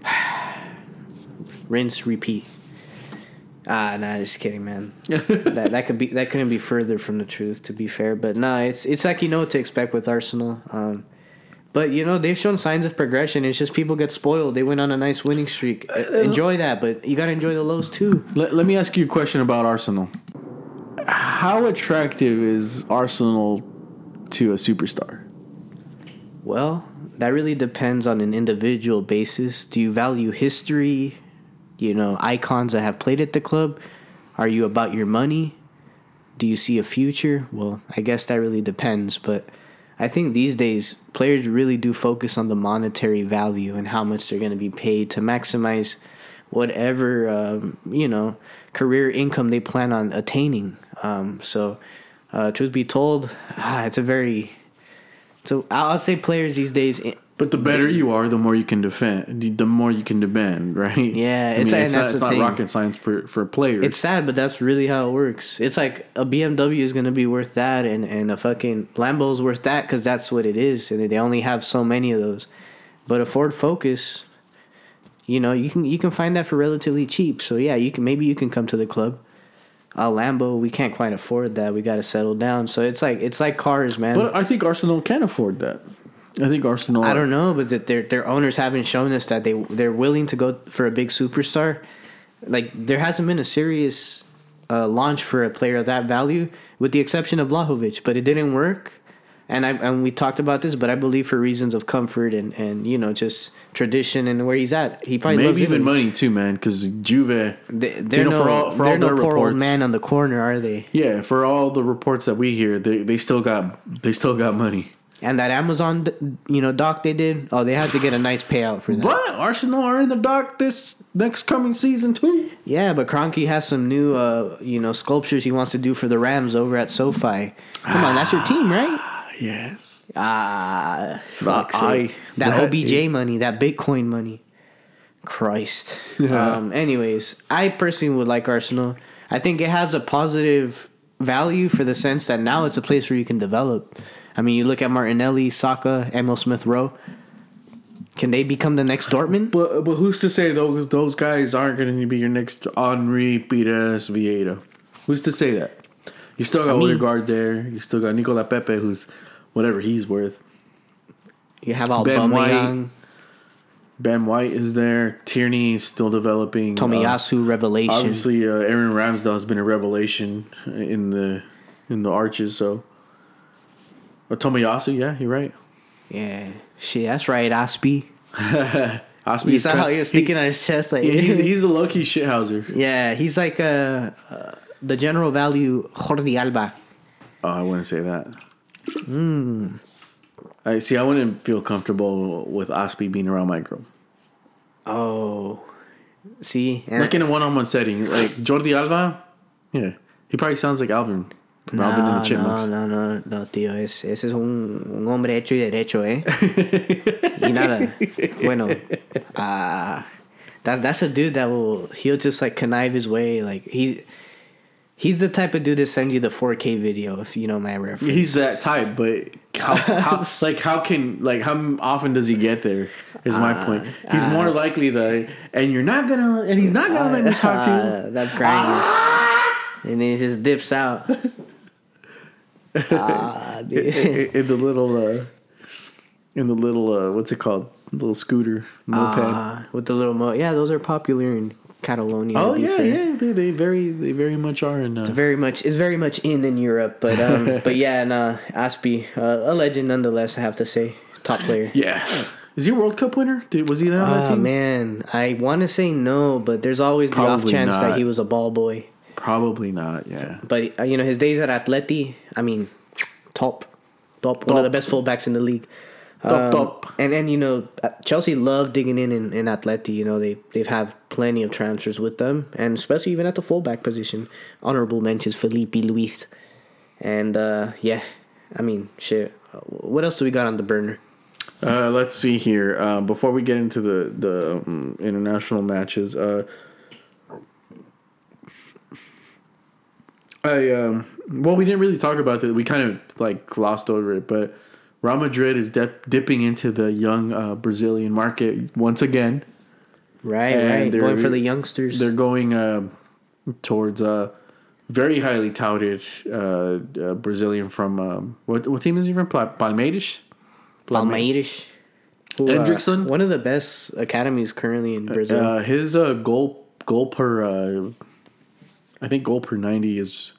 Rinse, repeat. Ah, nah, just kidding, man. that that could be that couldn't be further from the truth, to be fair. But nah, it's it's like you know what to expect with Arsenal. Um, but you know they've shown signs of progression. It's just people get spoiled. They went on a nice winning streak. Enjoy that, but you gotta enjoy the lows too. Let, let me ask you a question about Arsenal. How attractive is Arsenal to a superstar? Well, that really depends on an individual basis. Do you value history? You know, icons that have played at the club? Are you about your money? Do you see a future? Well, I guess that really depends, but I think these days players really do focus on the monetary value and how much they're going to be paid to maximize whatever um, you know career income they plan on attaining. Um, so, uh, truth be told, ah, it's a very so I'll say players these days. But the better you are, the more you can defend, the more you can demand, right? Yeah, I it's- mean, it's, not, it's not rocket science for, for players. It's sad, but that's really how it works. It's like a BMW is gonna be worth that, and and a fucking Lambo is worth that because that's what it is, and they only have so many of those. But a Ford Focus, you know, you can you can find that for relatively cheap. So yeah, you can maybe you can come to the club. A Lambo, we can't quite afford that. We got to settle down. So it's like it's like cars, man. but I think Arsenal can afford that. I think Arsenal. I don't know, but that their their owners haven't shown us that they they're willing to go for a big superstar. Like there hasn't been a serious uh, launch for a player of that value, with the exception of Vlahovic, but it didn't work. And I and we talked about this, but I believe for reasons of comfort and and you know just tradition and where he's at, he probably Maybe even money too, man. Because Juve, They, they're you know, no, for all- for they're all no poor old man on the corner, are they? yeah, for all the reports that we hear, they they still got they still got money. And that Amazon, you know, doc they did, oh, they had to get a nice payout for that. But Arsenal are in the dock this next coming season too. Yeah, but Kroenke has some new, uh, you know, sculptures he wants to do for the Rams over at SoFi. Come on, that's your team, right? Yes. Ah, fuck's I- sake. that, that OBJ is- money, that Bitcoin money. Christ. Um, anyways, I personally would like Arsenal. I think it has a positive value for the sense that now it's a place where you can develop. I mean, you look at Martinelli, Saka, Emil Smith Rowe. Can they become the next Dortmund? But but who's to say those those guys aren't going to be your next Henri, Pires, Vieira? Who's to say that? You still got I mean- Odegaard there. You still got Nicola Pepe, who's whatever he's worth. You have all Ben White. Ben White is there. Tierney is still developing. Uh, Tomiyasu, Revelation. obviously, uh, Aaron Ramsdale has been a revelation in the in the arches. So, but Tomiyasu, yeah, you're right. Yeah, shit, that's right, Aspie. Osby You saw how he was sticking on his chest, like he- he's he's a low key shithouser. yeah, he's like uh, uh, the general value Jordi Alba. Oh, I wouldn't say that. I see. I wouldn't feel comfortable with Osby being around my girl, Oh, see, like in a one-on-one setting. Like Jordi Alba, yeah, he probably sounds like Alvin from Alvin and the no, Chipmunks. no, no, no, tío, es, ese es un, un hombre hecho y derecho, eh. y nada, bueno, uh, that that's a dude that will he'll just like connive his way, like he He's the type of dude to send you the 4K video if you know my reference. He's that type, but how, how like how can like how often does he get there? Is my point. He's more likely the and you're not gonna and he's not gonna let me talk to you. Uh, that's grinding. and then he just dips out. ah, in, in the little uh in the little uh what's it called little scooter moped Ah, with the little mo. Yeah, those are popular in Catalonia. oh yeah fair. yeah they, they very they very much are in uh, Very much, it's very much in in Europe, but um, but yeah, and uh, Aspie, uh, a legend nonetheless. I have to say, top player. yeah is he a world cup winner Did, was he there on that Oh team man, I want to say no, but there's always the off chance not. that he was a ball boy. Probably not yeah But uh, you know his days at Atleti, I mean, top, top, one of the best fullbacks in the league. Top, Um, top. And then you know uh, Chelsea love digging in, in in Atleti. You know they they've had plenty of transfers with them, and especially even at the fullback position. Honorable mentions Filipe Luís, and uh, yeah, I mean shit. Uh, What else do we got on the burner? Uh, let's see here. Uh, before we get into the the um, international matches, uh, I um, well, we didn't really talk about that. We kind of like glossed over it, but Real Madrid is dip, dipping into the young uh, Brazilian market once again. Right, And right, they're- going for the youngsters. They're going uh, towards a very highly touted uh, uh, Brazilian from um, what what team is he from? Pal- Palmeiras. Palmeiras. Uh, Hendrickson? one of the best academies currently in Brazil. Uh, his uh, goal goal per uh, I think goal per ninety is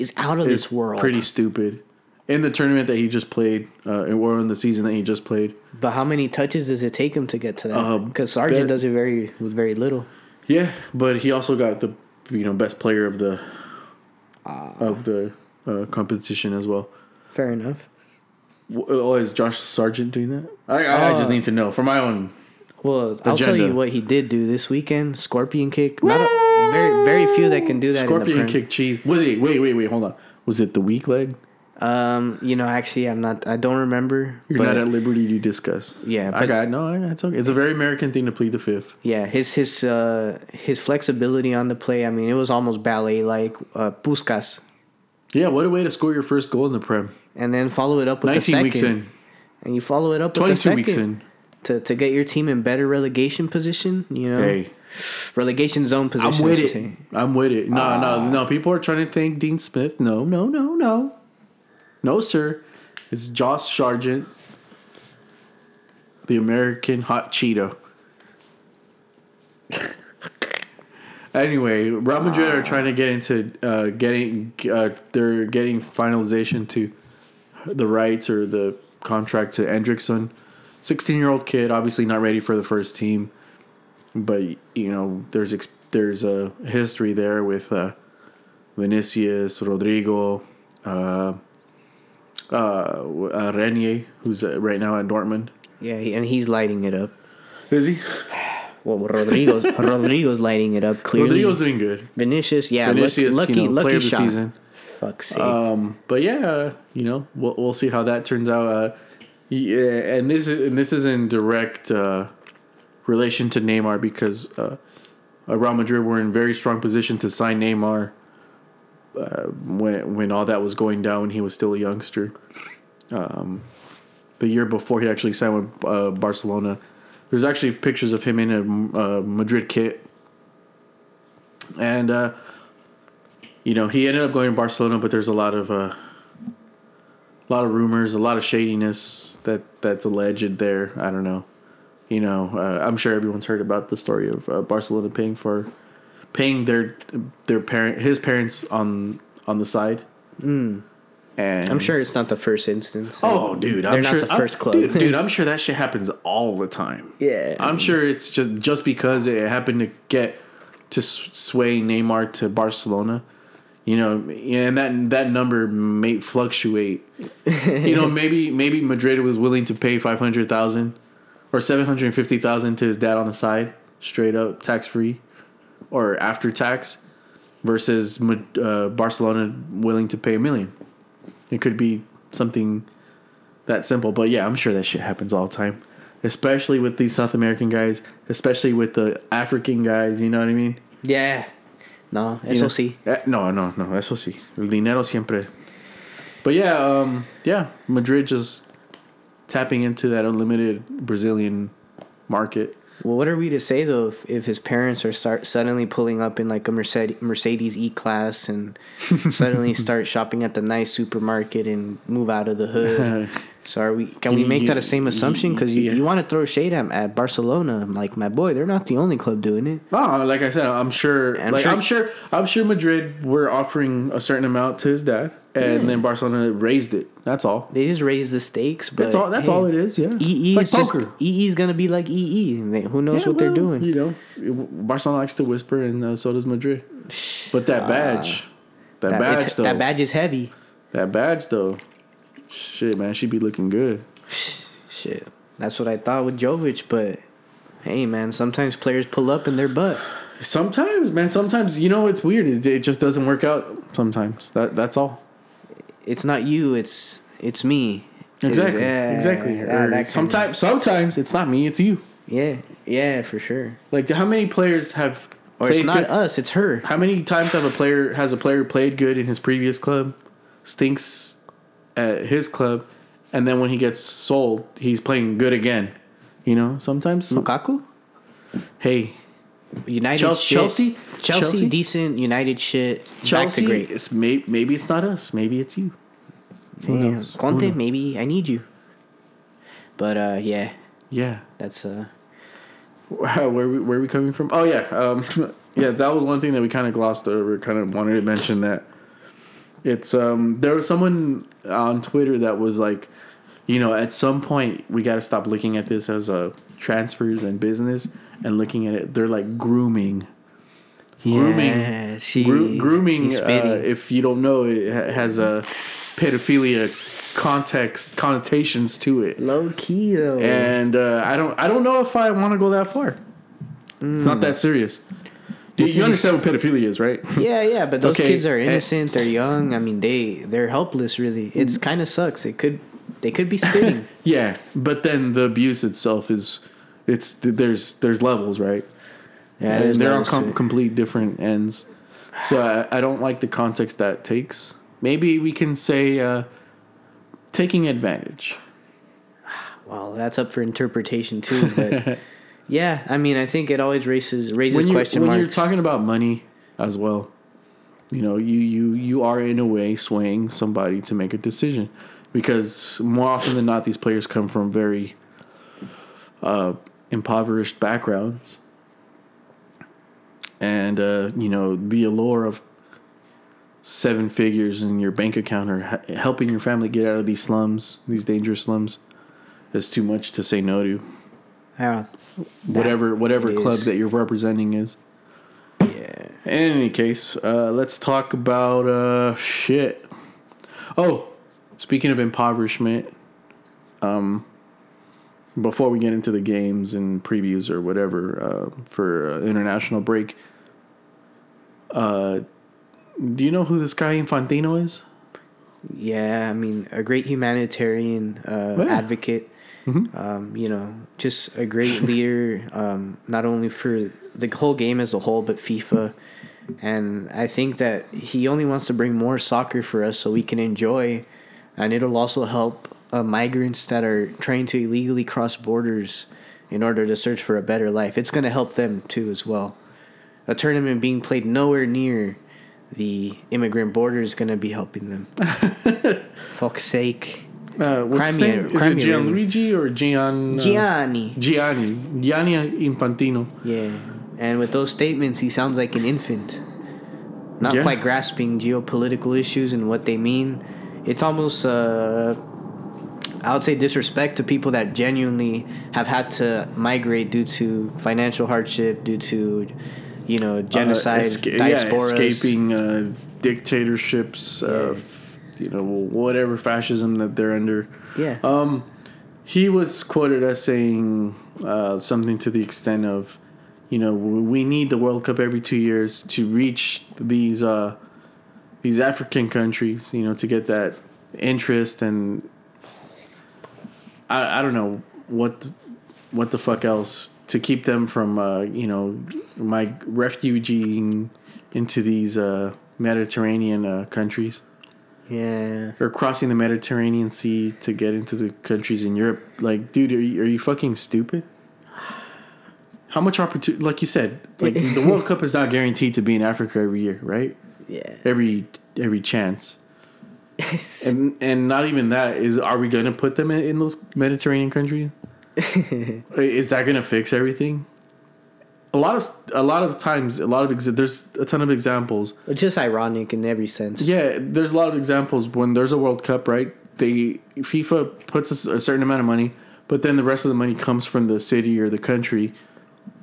is out of is this world. pretty stupid. In the tournament that he just played, uh, or in the season that he just played, But how many touches does it take him to get to that? Uh, Because Sargent bet- does it very with very little. yeah, but he also got the you know best player of the of the uh, competition as well. Fair enough. W- Oh, is Josh Sargent doing that? I, I, I just Uh, need to know for my own. Well, I'll tell you what he did do this weekend: scorpion kick. Not a, very very few that can do that. Scorpion kick cheese. Was it? Wait, wait, wait. Hold on. Was it the weak leg? Um, you know, actually, I'm not. I don't remember. You're but not at liberty to discuss. Yeah, I but- got no. It's okay. It's a very American thing to plead the fifth. yeah, his his uh his flexibility on the play. I mean, it was almost ballet like. Uh, Puskas, Yeah, what a way to score your first goal in the Prem. and then follow it up with the second. weeks in, and you follow it up with the 22 second weeks in. to to get your team in better relegation position. You know, Hey, relegation zone position. I'm with it. I'm with it. No, Ah. no, no. People are trying to thank Dean Smith. No, no, no, no. No, sir. It's Josh Sargent, the American hot Cheeto. anyway, Real Madrid are trying to get into uh, getting. Uh, they're getting finalization to the rights or the contract to Hendrickson, sixteen-year-old kid, obviously not ready for the first team but you know there's there's a history there with uh, Vinicius, Rodrigo, uh, uh, uh, Reinier, who's uh, right now at Dortmund. Yeah, and he's lighting it up. Is he? Well, Rodrigo's Rodrigo's lighting it up clearly. Rodrigo's doing good. Vinicius, yeah, Vinicius, lucky, you know, lucky the shot. season. Fuck's sake. Um, but yeah, you know, we'll we'll see how that turns out. Uh, yeah, and this is and this is in direct uh, relation to Neymar because uh, uh, Real Madrid were in very strong position to sign Neymar uh, when when all that was going down he was still a youngster. Um, the year before he actually signed with uh, Barcelona, there's actually pictures of him in a uh, Madrid kit, and. Uh, you know, he ended up going to Barcelona, but there's a lot of a lot of rumors, a lot of shadiness that that's alleged there. I don't know. You know, uh, I'm sure everyone's heard about the story of uh, Barcelona paying for paying their their parent his parents on on the side. Mm. And I'm sure it's not the first instance. Oh, dude, I'm They're not sure the I'm- 1st club. dude, dude, I'm sure that shit happens all the time. Yeah. I'm sure it's just just because it happened to get to sway Neymar to Barcelona. You know, and that that number may fluctuate. you know, maybe maybe Madrid was willing to pay five hundred thousand or seven hundred fifty thousand to his dad on the side, straight up tax free, or after tax, versus uh, Barcelona willing to pay a million. It could be something that simple, but yeah, I'm sure that shit happens all the time, especially with these South American guys, especially with the African guys. You know what I mean? yeah. No, You eso know? sí. Eh, no, no, no. Eso sí. El dinero siempre. But yeah, um, yeah. Madrid just tapping into that unlimited Brazilian market. Well, what are we to say though if, if his parents are start suddenly pulling up in like a Mercedes Mercedes E class and suddenly start shopping at the nice supermarket and move out of the hood? So are we? Can we make that a same assumption? Because you, yeah. you want to throw shade at, at Barcelona, like my boy, they're not the only club doing it. No, like I said, I'm sure. I'm like sure- I'm sure. I'm sure Madrid were offering a certain amount to his dad, and then Barcelona raised it. That's all. They just raised the stakes, but That's all. That's hey, all it is. Yeah. EE it's is like just poker. EE is gonna be like EE. Who knows Yeah, what they're doing? You know, Barcelona likes to whisper, and uh, so does Madrid. But that badge, that, That, badge though, that badge is heavy. that badge though, shit, man, she be looking good. Shit, that's what I thought with Jovic, but hey, man, sometimes players pull up in their butt. Sometimes, man, sometimes you know it's weird. It, it just doesn't work out. Sometimes that that's all. It's not you, it's it's me. Exactly. Yeah, exactly. that- Or of- sometimes, sometimes it's not me. It's you. Yeah, yeah, for sure. Like how many players have? Or it's not good- us, it's her. How many times have a player has a player played good in his previous club, stinks at his club, and then when he gets sold, he's playing good again. You know, sometimes. Lukaku, Hey, United Chel- shit. Chelsea? Chelsea, Chelsea? decent. United shit. Chelsea. great. It's may, maybe it's not us. Maybe it's you. Who Yeah, knows? Conte, maybe I need you. But uh, yeah, Yeah. that's uh, where we, where we coming from? Oh yeah, um, yeah. That was one thing that we kind of glossed over. Kind of wanted to mention that it's um there was someone on Twitter that was like, you know, at some point we got to stop looking at this as a transfers and business and looking at it. They're like grooming. Grooming, Yeah, she- Gro- grooming. Uh, if you don't know, it has a pedophilia context connotations to it low key though. and uh, I don't I don't know if I want to go that far. It's not that serious. You, This you is- understand what pedophilia is, right? Yeah, yeah, but those Okay, kids are eh. innocent. They're young. I mean, they they're helpless. Really, it's Mm. kind of sucks. It could they could be spitting. yeah, but then the abuse itself is it's there's there's levels, right? Yeah, and they're on com- complete different ends. So I, I don't like the context that takes. Maybe we can say uh, taking advantage. well, that's up for interpretation too. But yeah, I mean, I think it always raises raises when you question when you're talking about money as well, you know, you you you are in a way swaying somebody to make a decision because more often than not, these players come from very uh, impoverished backgrounds, and uh, you know the allure of seven figures in your bank account or helping your family get out of these slums, these dangerous slums, is too much to say no to. Yeah, Whatever whatever club is. that you're representing is. yeah. In any case, uh, let's talk about uh, shit. Oh, speaking of impoverishment, um, before we get into the games and previews or whatever uh, for uh, international break, uh, do you know who this guy Infantino is? Yeah, I mean, a great humanitarian uh, Yeah. advocate. Um, you know, just a great leader, um, not only for the whole game as a whole, but FIFA. And I think that he only wants to bring more soccer for us so we can enjoy. And it'll also help uh, migrants that are trying to illegally cross borders in order to search for a better life. It's going to help them too, as well. A tournament being played nowhere near the immigrant border is going to be helping them. Fuck's sake. Uh, what's his Crimea- name? Is it. Gianluigi or Gian? uh, Gianni. Gianni. Gianni Infantino. Yeah. And with those statements, he sounds like an infant. Not Yeah. quite grasping geopolitical issues and what they mean. It's almost, uh, I would say, disrespect to people that genuinely have had to migrate due to financial hardship, due to, you know, genocide, Uh, esca- diasporas. Yeah, escaping uh, dictatorships, uh, f- you know, whatever fascism that they're under. Yeah. Um, he was quoted as saying uh, something to the extent of, you know, we need the World Cup every two years to reach these uh, these African countries, you know, to get that interest and I, I don't know what the, what the fuck else to keep them from uh, you know my refugee into these uh, Mediterranean uh, countries Yeah. or crossing the Mediterranean Sea to get into the countries in Europe. Like, dude, are you, are you fucking stupid? How much opportunity? Like you said, like the World Cup is not guaranteed to be in Africa every year, right? Yeah. Every every chance, and and not even that is. Are we going to put them in, in those Mediterranean countries? is that going to fix everything? A lot of a lot of times, a lot of exa- there's a ton of examples it's just ironic in every sense. yeah, there's a lot of examples when there's a World Cup, right? They FIFA puts a certain amount of money, but then the rest of the money comes from the city or the country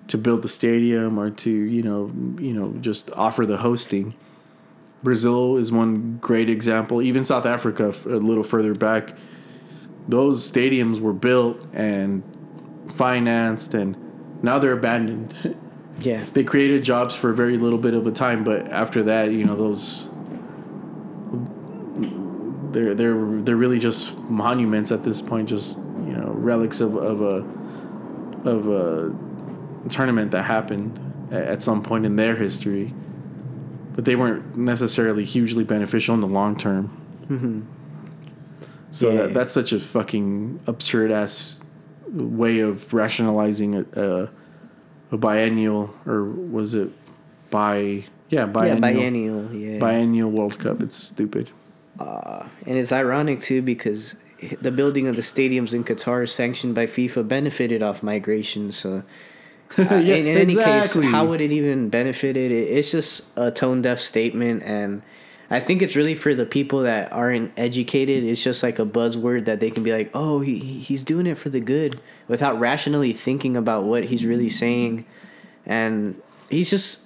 to build the stadium or to you know you know just offer the hosting. Brazil is one great example. Even South Africa, a little further back, those stadiums were built and financed, and now they're abandoned. Yeah. they created jobs for a very little bit of a time, but after that, you know, those they're they're they're really just monuments at this point, just you know, relics of, of a of a tournament that happened at some point in their history, but they weren't necessarily hugely beneficial in the long term. Mm-hmm. So Yeah. that, that's such a fucking absurd ass way of rationalizing a, a a biennial or was it by yeah biennial yeah, biennial. Yeah. biennial World Cup? It's stupid. And it's ironic too because the building of the stadiums in Qatar is sanctioned by FIFA benefited off migration. So, uh, Yeah, in, in any exactly. case, how would it even benefit it? It- It's just a tone deaf statement, and I think it's really for the people that aren't educated. It's just like a buzzword that they can be like, "Oh, he he- he's doing it for the good," without rationally thinking about what he's really saying, and he's just,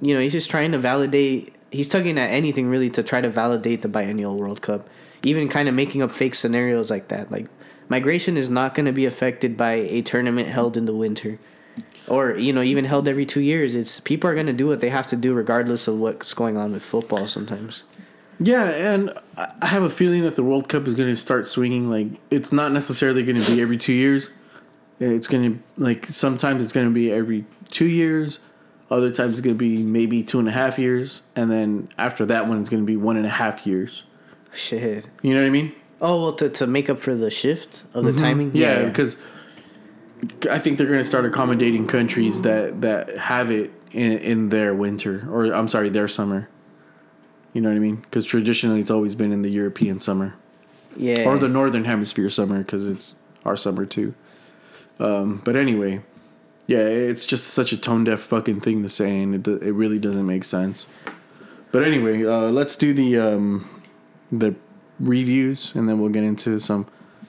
you know, he's just trying to validate. He's tugging at anything really to try to validate the biennial World Cup, even kind of making up fake scenarios like that. Like migration is not going to be affected by a tournament held in the winter or you know even held every two years it's people are going to do what they have to do regardless of what's going on with football sometimes Yeah, and I have a feeling that the World Cup is going to start swinging. Like it's not necessarily going to be every two years. It's going to like sometimes it's going to be every two years. Other times it's going to be maybe two and a half years, and then after that one it's going to be one and a half years. shit You know what I mean? oh well to, to make up for the shift of the timing Mm-hmm. Yeah, because I think they're going to start accommodating countries that that have it in, in their winter, or I'm sorry, their summer. You know what I mean? Because traditionally it's always been in the European summer yeah or the northern hemisphere summer because it's our summer too. Um, but anyway, yeah, it's just such a tone deaf fucking thing to say, and it it really doesn't make sense. But anyway, uh, let's do the um, the reviews, and then we'll get into some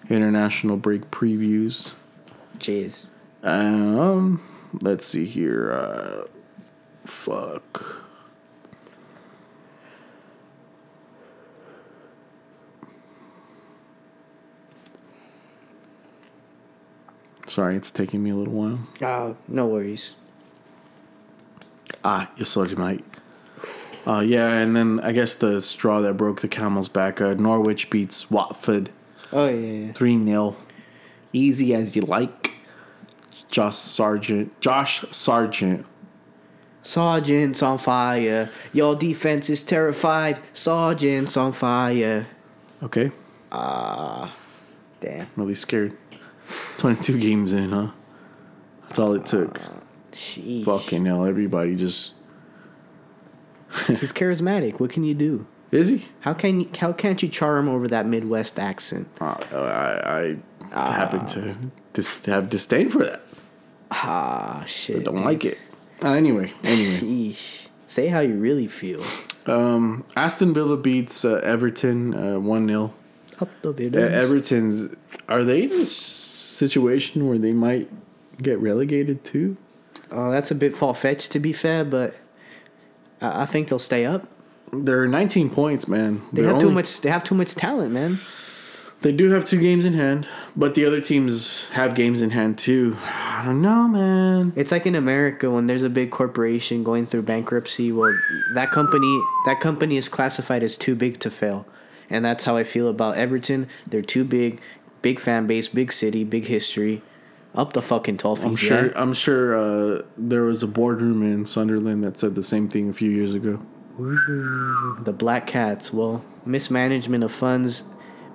international break previews. Jeez Um, let's see here. Uh, fuck. Sorry, it's taking me a little while. oh no worries Ah, you're sorry, mate. Uh, yeah, and then I guess the straw that broke the camel's back. Uh, Norwich beats Watford oh yeah, yeah. 3 0. Easy as you like. Josh Sargent. Josh Sargent. Sargent's on fire your defense is terrified Sargent's on fire Okay. Ah damn I'm Really scared. 22 games in, huh? That's all it took. Sheesh. Fucking hell, everybody just. he's charismatic what can you do Is he? how can you, how can't you charm over that midwest accent Uh, I, I happen to dis- have disdain for that. ah shit Don't dude. like it. Uh, anyway, anyway. Sheesh. say how you really feel Um, Aston Villa beats uh, Everton uh, 1 0. up the Uh, Everton's. Are they in a situation where they might get relegated too? Oh, that's a bit far fetched to be fair, but I, I think they'll stay up. They're 19 points, man. They They're have too much. They have too much talent, man. They do have two games in hand, but the other teams have games in hand too. I don't know, man. It's like in America when there's a big corporation going through bankruptcy. Well, that company that company is classified as too big to fail, and that's how I feel about Everton. They're too big, big fan base, big city, big history. Up the fucking Toffees. I'm sure. Yeah. I'm sure uh, there was a boardroom in Sunderland that said the same thing a few years ago. The Black Cats. Well, mismanagement of funds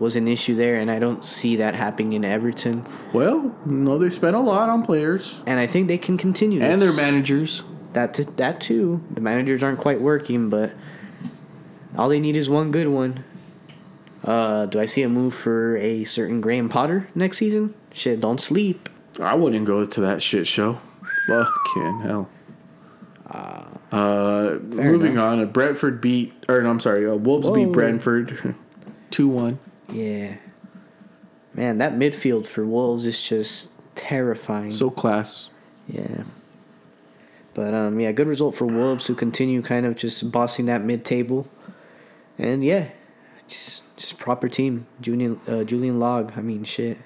was an issue there, and I don't see that happening in Everton. Well, no, they spent a lot on players And I think they can continue. and their managers. That t- that too. The managers aren't quite working, but all they need is one good one. Uh, do I see a move for a certain Graham Potter next season? Shit, don't sleep. I wouldn't go to that shit show. Fucking hell. Uh, moving enough. on, uh, Brentford beat, or no, I'm sorry, uh, Wolves Whoa. beat Brentford 2 1. Yeah. Man, that midfield for Wolves is just terrifying. So class. yeah. But um, yeah, good result for Wolves who continue kind of just bossing that mid table, and yeah, just just proper team. Julian uh, Julian Log. I mean, shit.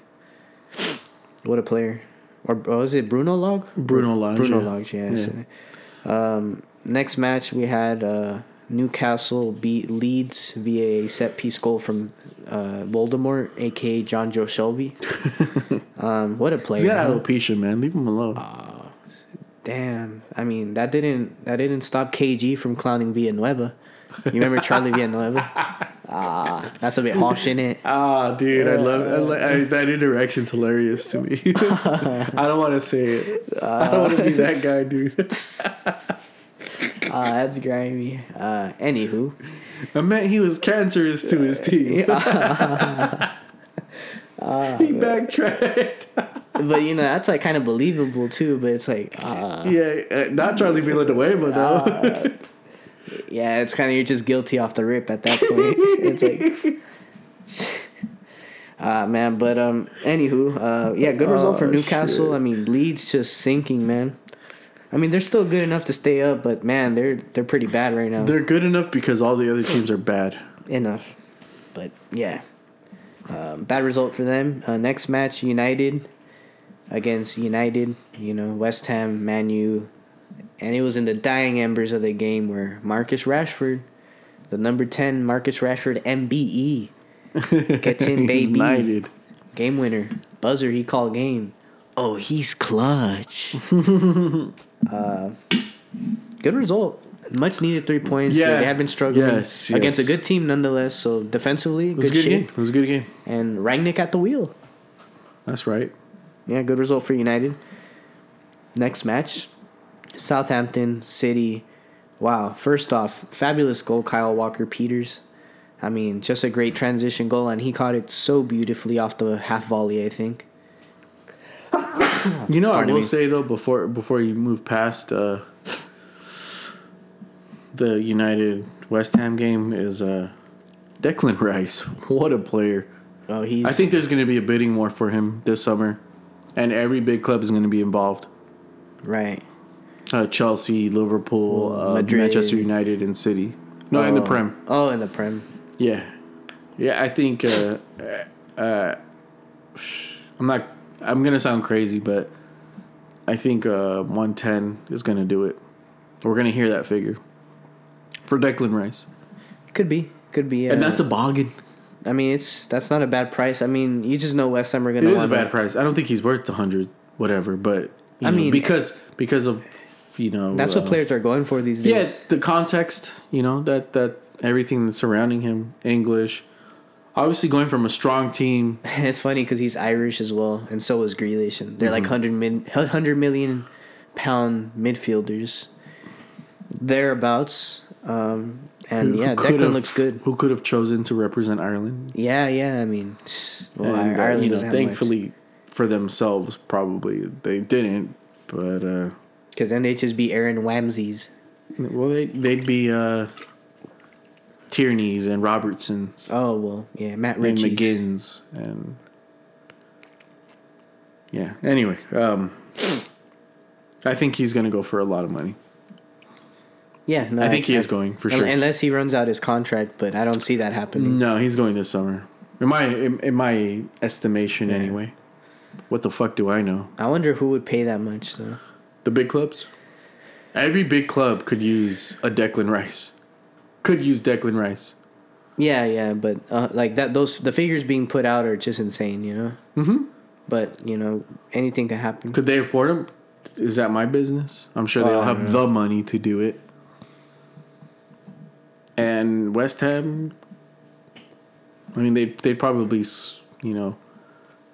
What a player. Or, was it Bruno Log? Bruno Log. Bruno yeah. Lage, yeah. Yeah. so- Um, next match we had uh, Newcastle beat Leeds via a set piece goal from uh, Voldemort, aka Jonjo Shelvey. um, what a player! He's got huh? alopecia, man. Leave him alone. Oh, Damn. I mean, that didn't that didn't stop KG from clowning Villanueva. You remember Charlie Villanueva? Ah, that's a bit harsh, in it? Ah, dude, I love I, li- I, that interaction's hilarious to me. I don't want to say it. I don't want to be that guy, dude. Ah, that's grimy. Uh, anywho, I meant he was cancerous to his team. he backtracked. but you know that's like kind of believable too. But it's like, uh, yeah, uh, not Charlie Villanueva though. yeah, it's kind of you're just guilty off the rip at that point. it's like. Ah man, but um, anywho, uh, yeah, good result for Oh, Newcastle. shit. I mean, Leeds just sinking, man. I mean, they're still good enough to stay up, but man, they're they're pretty bad right now. They're good enough because all the other teams are bad. enough. But yeah, um, bad result for them. Uh, next match, United against United. You know, West Ham, Man U, and it was in the dying embers of the game where Marcus Rashford, the number ten Marcus Rashford MBE, gets in, baby, United. game winner, buzzer. He called game. Oh, he's clutch. uh, good result. Much needed three points. Yeah. They had been struggling Yes, against a good team nonetheless. So defensively, It was good, a good game. It was a good game. And Rangnick at the wheel. That's right. Yeah, good result for United. Next match, Southampton City. Wow. First off, fabulous goal, Kyle Walker Peters. I mean, just a great transition goal, and he caught it so beautifully off the half volley. I think. You know, I will me. say though before before you move past uh, the United West Ham game is uh, Declan Rice. What a player! Oh, he's. I think there's going to be a bidding war for him this summer, and every big club is going to be involved. right. Uh, Chelsea, Liverpool, uh, Manchester United, and City. No, in the Oh. Prem. Oh, in the Prem. Yeah, yeah. I think uh, uh, I'm not. I'm gonna sound crazy, but I think uh, 110 is gonna do it. We're gonna hear that figure for Declan Rice, Could be. Could be. Uh, and that's a bargain. I mean, it's that's not a bad price. I mean, you just know West Ham are gonna. is a wanna- bad price. I don't think he's worth 100, whatever. But you I know, mean- because because of you know That's what uh, players are going for these days. Yeah, the context, you know, that that everything that's surrounding him, English. Obviously, going from a strong team it's funny because he's Irish as well, and so is Grealish, and they're like Mm-hmm. hundred min, hundred million pound midfielders, thereabouts. Um, and who- yeah, who Declan have- looks good. Who could have chosen to represent Ireland? Yeah, yeah. I mean, well, and, uh, Ireland you know, doesn't thankfully for themselves, probably they didn't. But uh, because then they'd just be Aaron Ramseys. well, they they'd be uh, Tierney's and Robertsons Oh well, yeah, Matt and Ritchie. McGinn's and yeah. Anyway, um, I think he's gonna go for a lot of money. Yeah, no, I think he is going, for sure. Unless he runs out his contract, but I don't see that happening. No, he's going this summer. In my in, in my estimation, anyway. What the fuck do I know? I wonder who would pay that much though. The big clubs. Every big club could use a Declan Rice. Could use Declan Rice. Yeah, yeah, but uh, like that, those the figures being put out are just insane. You know. but you know anything can happen. Could they afford him? Is that my business? I'm sure they all have the money to do it. And West Ham, I mean, they they'd probably you know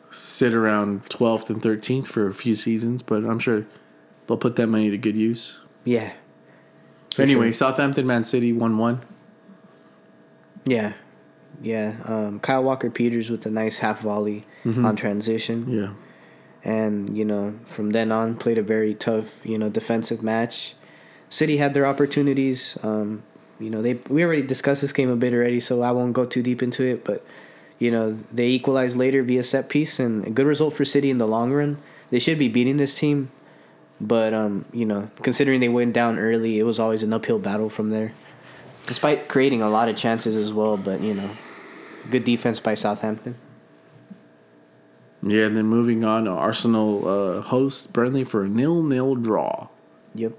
sit around 12th and 13th for a few seasons, but I'm sure they'll put that money to good use. Yeah. For anyway, sure. Southampton, Man City, one one. Yeah. Yeah. Um, Kyle Walker Peters with a nice half volley on transition. Yeah. And, you know, from then on, played a very tough, you know, defensive match. City had their opportunities. Um, you know, they we already discussed this game a bit already, so I won't go too deep into it. But, you know, they equalized later via set piece, and a good result for City in the long run. They should be beating this team. But, um, you know, considering they went down early, it was always an uphill battle from there despite creating a lot of chances as well. But you know, good defense by Southampton. Yeah, and then moving on, Arsenal uh, hosts Burnley for a nil-nil draw. Yep.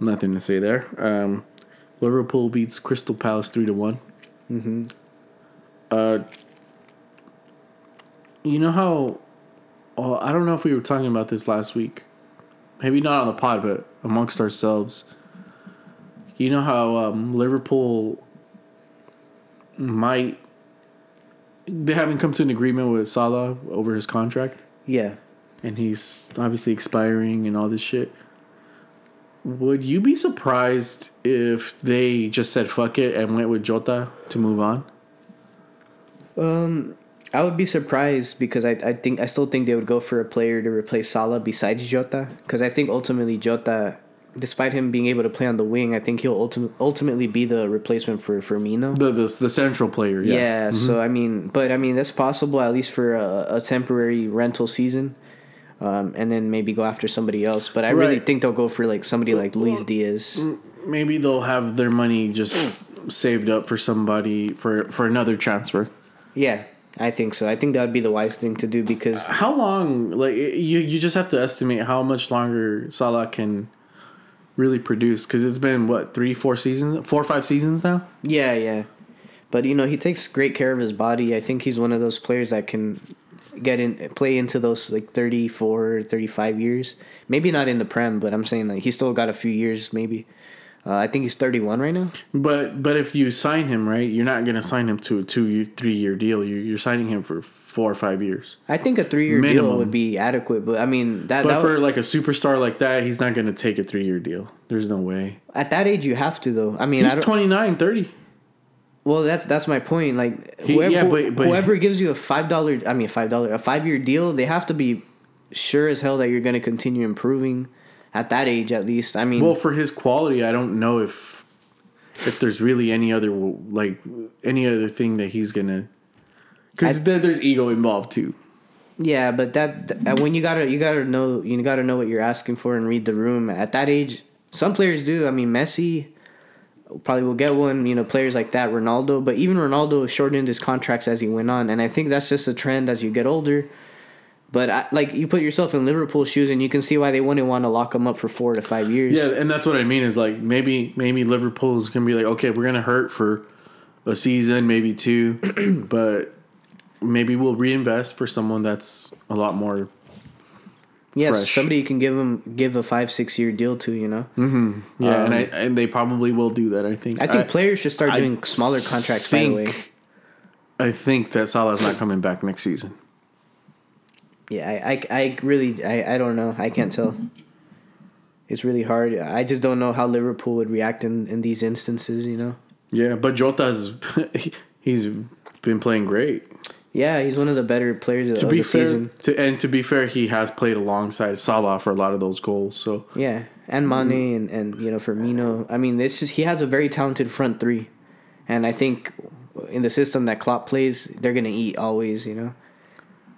Nothing to say there. Um, Liverpool beats Crystal Palace three to one. Mm-hmm. Uh, you know how? Oh, I don't know if we were talking about this last week. Maybe not on the pod, but amongst ourselves. You know how um, Liverpool might they haven't come to an agreement with Salah over his contract, Yeah. and he's obviously expiring and all this shit. Would you be surprised if they just said fuck it and went with Jota to move on? Um, I would be surprised because I, I think I still think they would go for a player to replace Salah besides Jota because I think ultimately Jota, despite him being able to play on the wing, I think he'll ultim- ultimately be the replacement for Firmino. The the, the central player, Yeah. yeah. So I mean, but I mean that's possible at least for a, a temporary rental season, um, and then maybe go after somebody else. But I really think they'll go for like somebody like Luis Diaz. Maybe they'll have their money just saved up for somebody for for another transfer. Yeah, I think so. I think that would be the wise thing to do because How long? Like you, you just have to estimate how much longer Salah can really produce because it's been what three, four seasons, four or five seasons now. yeah, yeah. But you know, he takes great care of his body. I think he's one of those players that can get in play into those like 34, 35 years. Maybe not in the prem, but I'm saying like he's still got a few years maybe. Uh, I think he's 31 right now. But but if you sign him right, you're not gonna sign him to a two, year, three year deal. You're you're signing him for four or five years. I think a 3-year deal would be adequate, but I mean that, But that for like a superstar like that, he's not gonna take a three year deal. There's no way. at that age you have to though. I mean, I He's don't, 29, 30. Well, that's that's my point. Like He- yeah, but- but- whoever gives you a five dollar, I mean five dollar, a five year deal, they have to be sure as hell that you're going to continue improving at that age at least. I mean, Well, for his quality, I don't know if if there's really any other like any other thing that he's gonna because there's ego involved too. yeah, but that th- uh, when you gotta you gotta know you gotta know what you're asking for and read the room at that age. Some players do. I mean, Messi probably will get one. You know, players like that, Ronaldo. But even Ronaldo shortened his contracts as he went on, and I think that's just a trend as you get older. But I, like you put yourself in Liverpool's shoes, and you can see why they wouldn't want to lock him up for four to five years. Yeah, and that's what I mean is like maybe maybe Liverpool's gonna be like okay, we're gonna hurt for a season, maybe two, but maybe we'll reinvest for someone that's a lot more. Yes, fresh. somebody you can give them give a five six year deal to. You know, Yeah, and Um, I and they probably will do that. I think. I think players should start I doing smaller contracts. By the way, think I think that Salah's not coming back next season. Yeah, I, I, I really I, I don't know. I can't tell. It's really hard. I just don't know how Liverpool would react in, in these instances. You know. Yeah, but Jota's he's been playing great. Yeah, he's one of the better players of, To of be the fair, season. to, and to be fair, he has played alongside Salah for a lot of those goals. So Yeah, and Mane and, and you know Firmino. I mean, this is he has a very talented front three, and I think in the system that Klopp plays, they're gonna eat always. You know.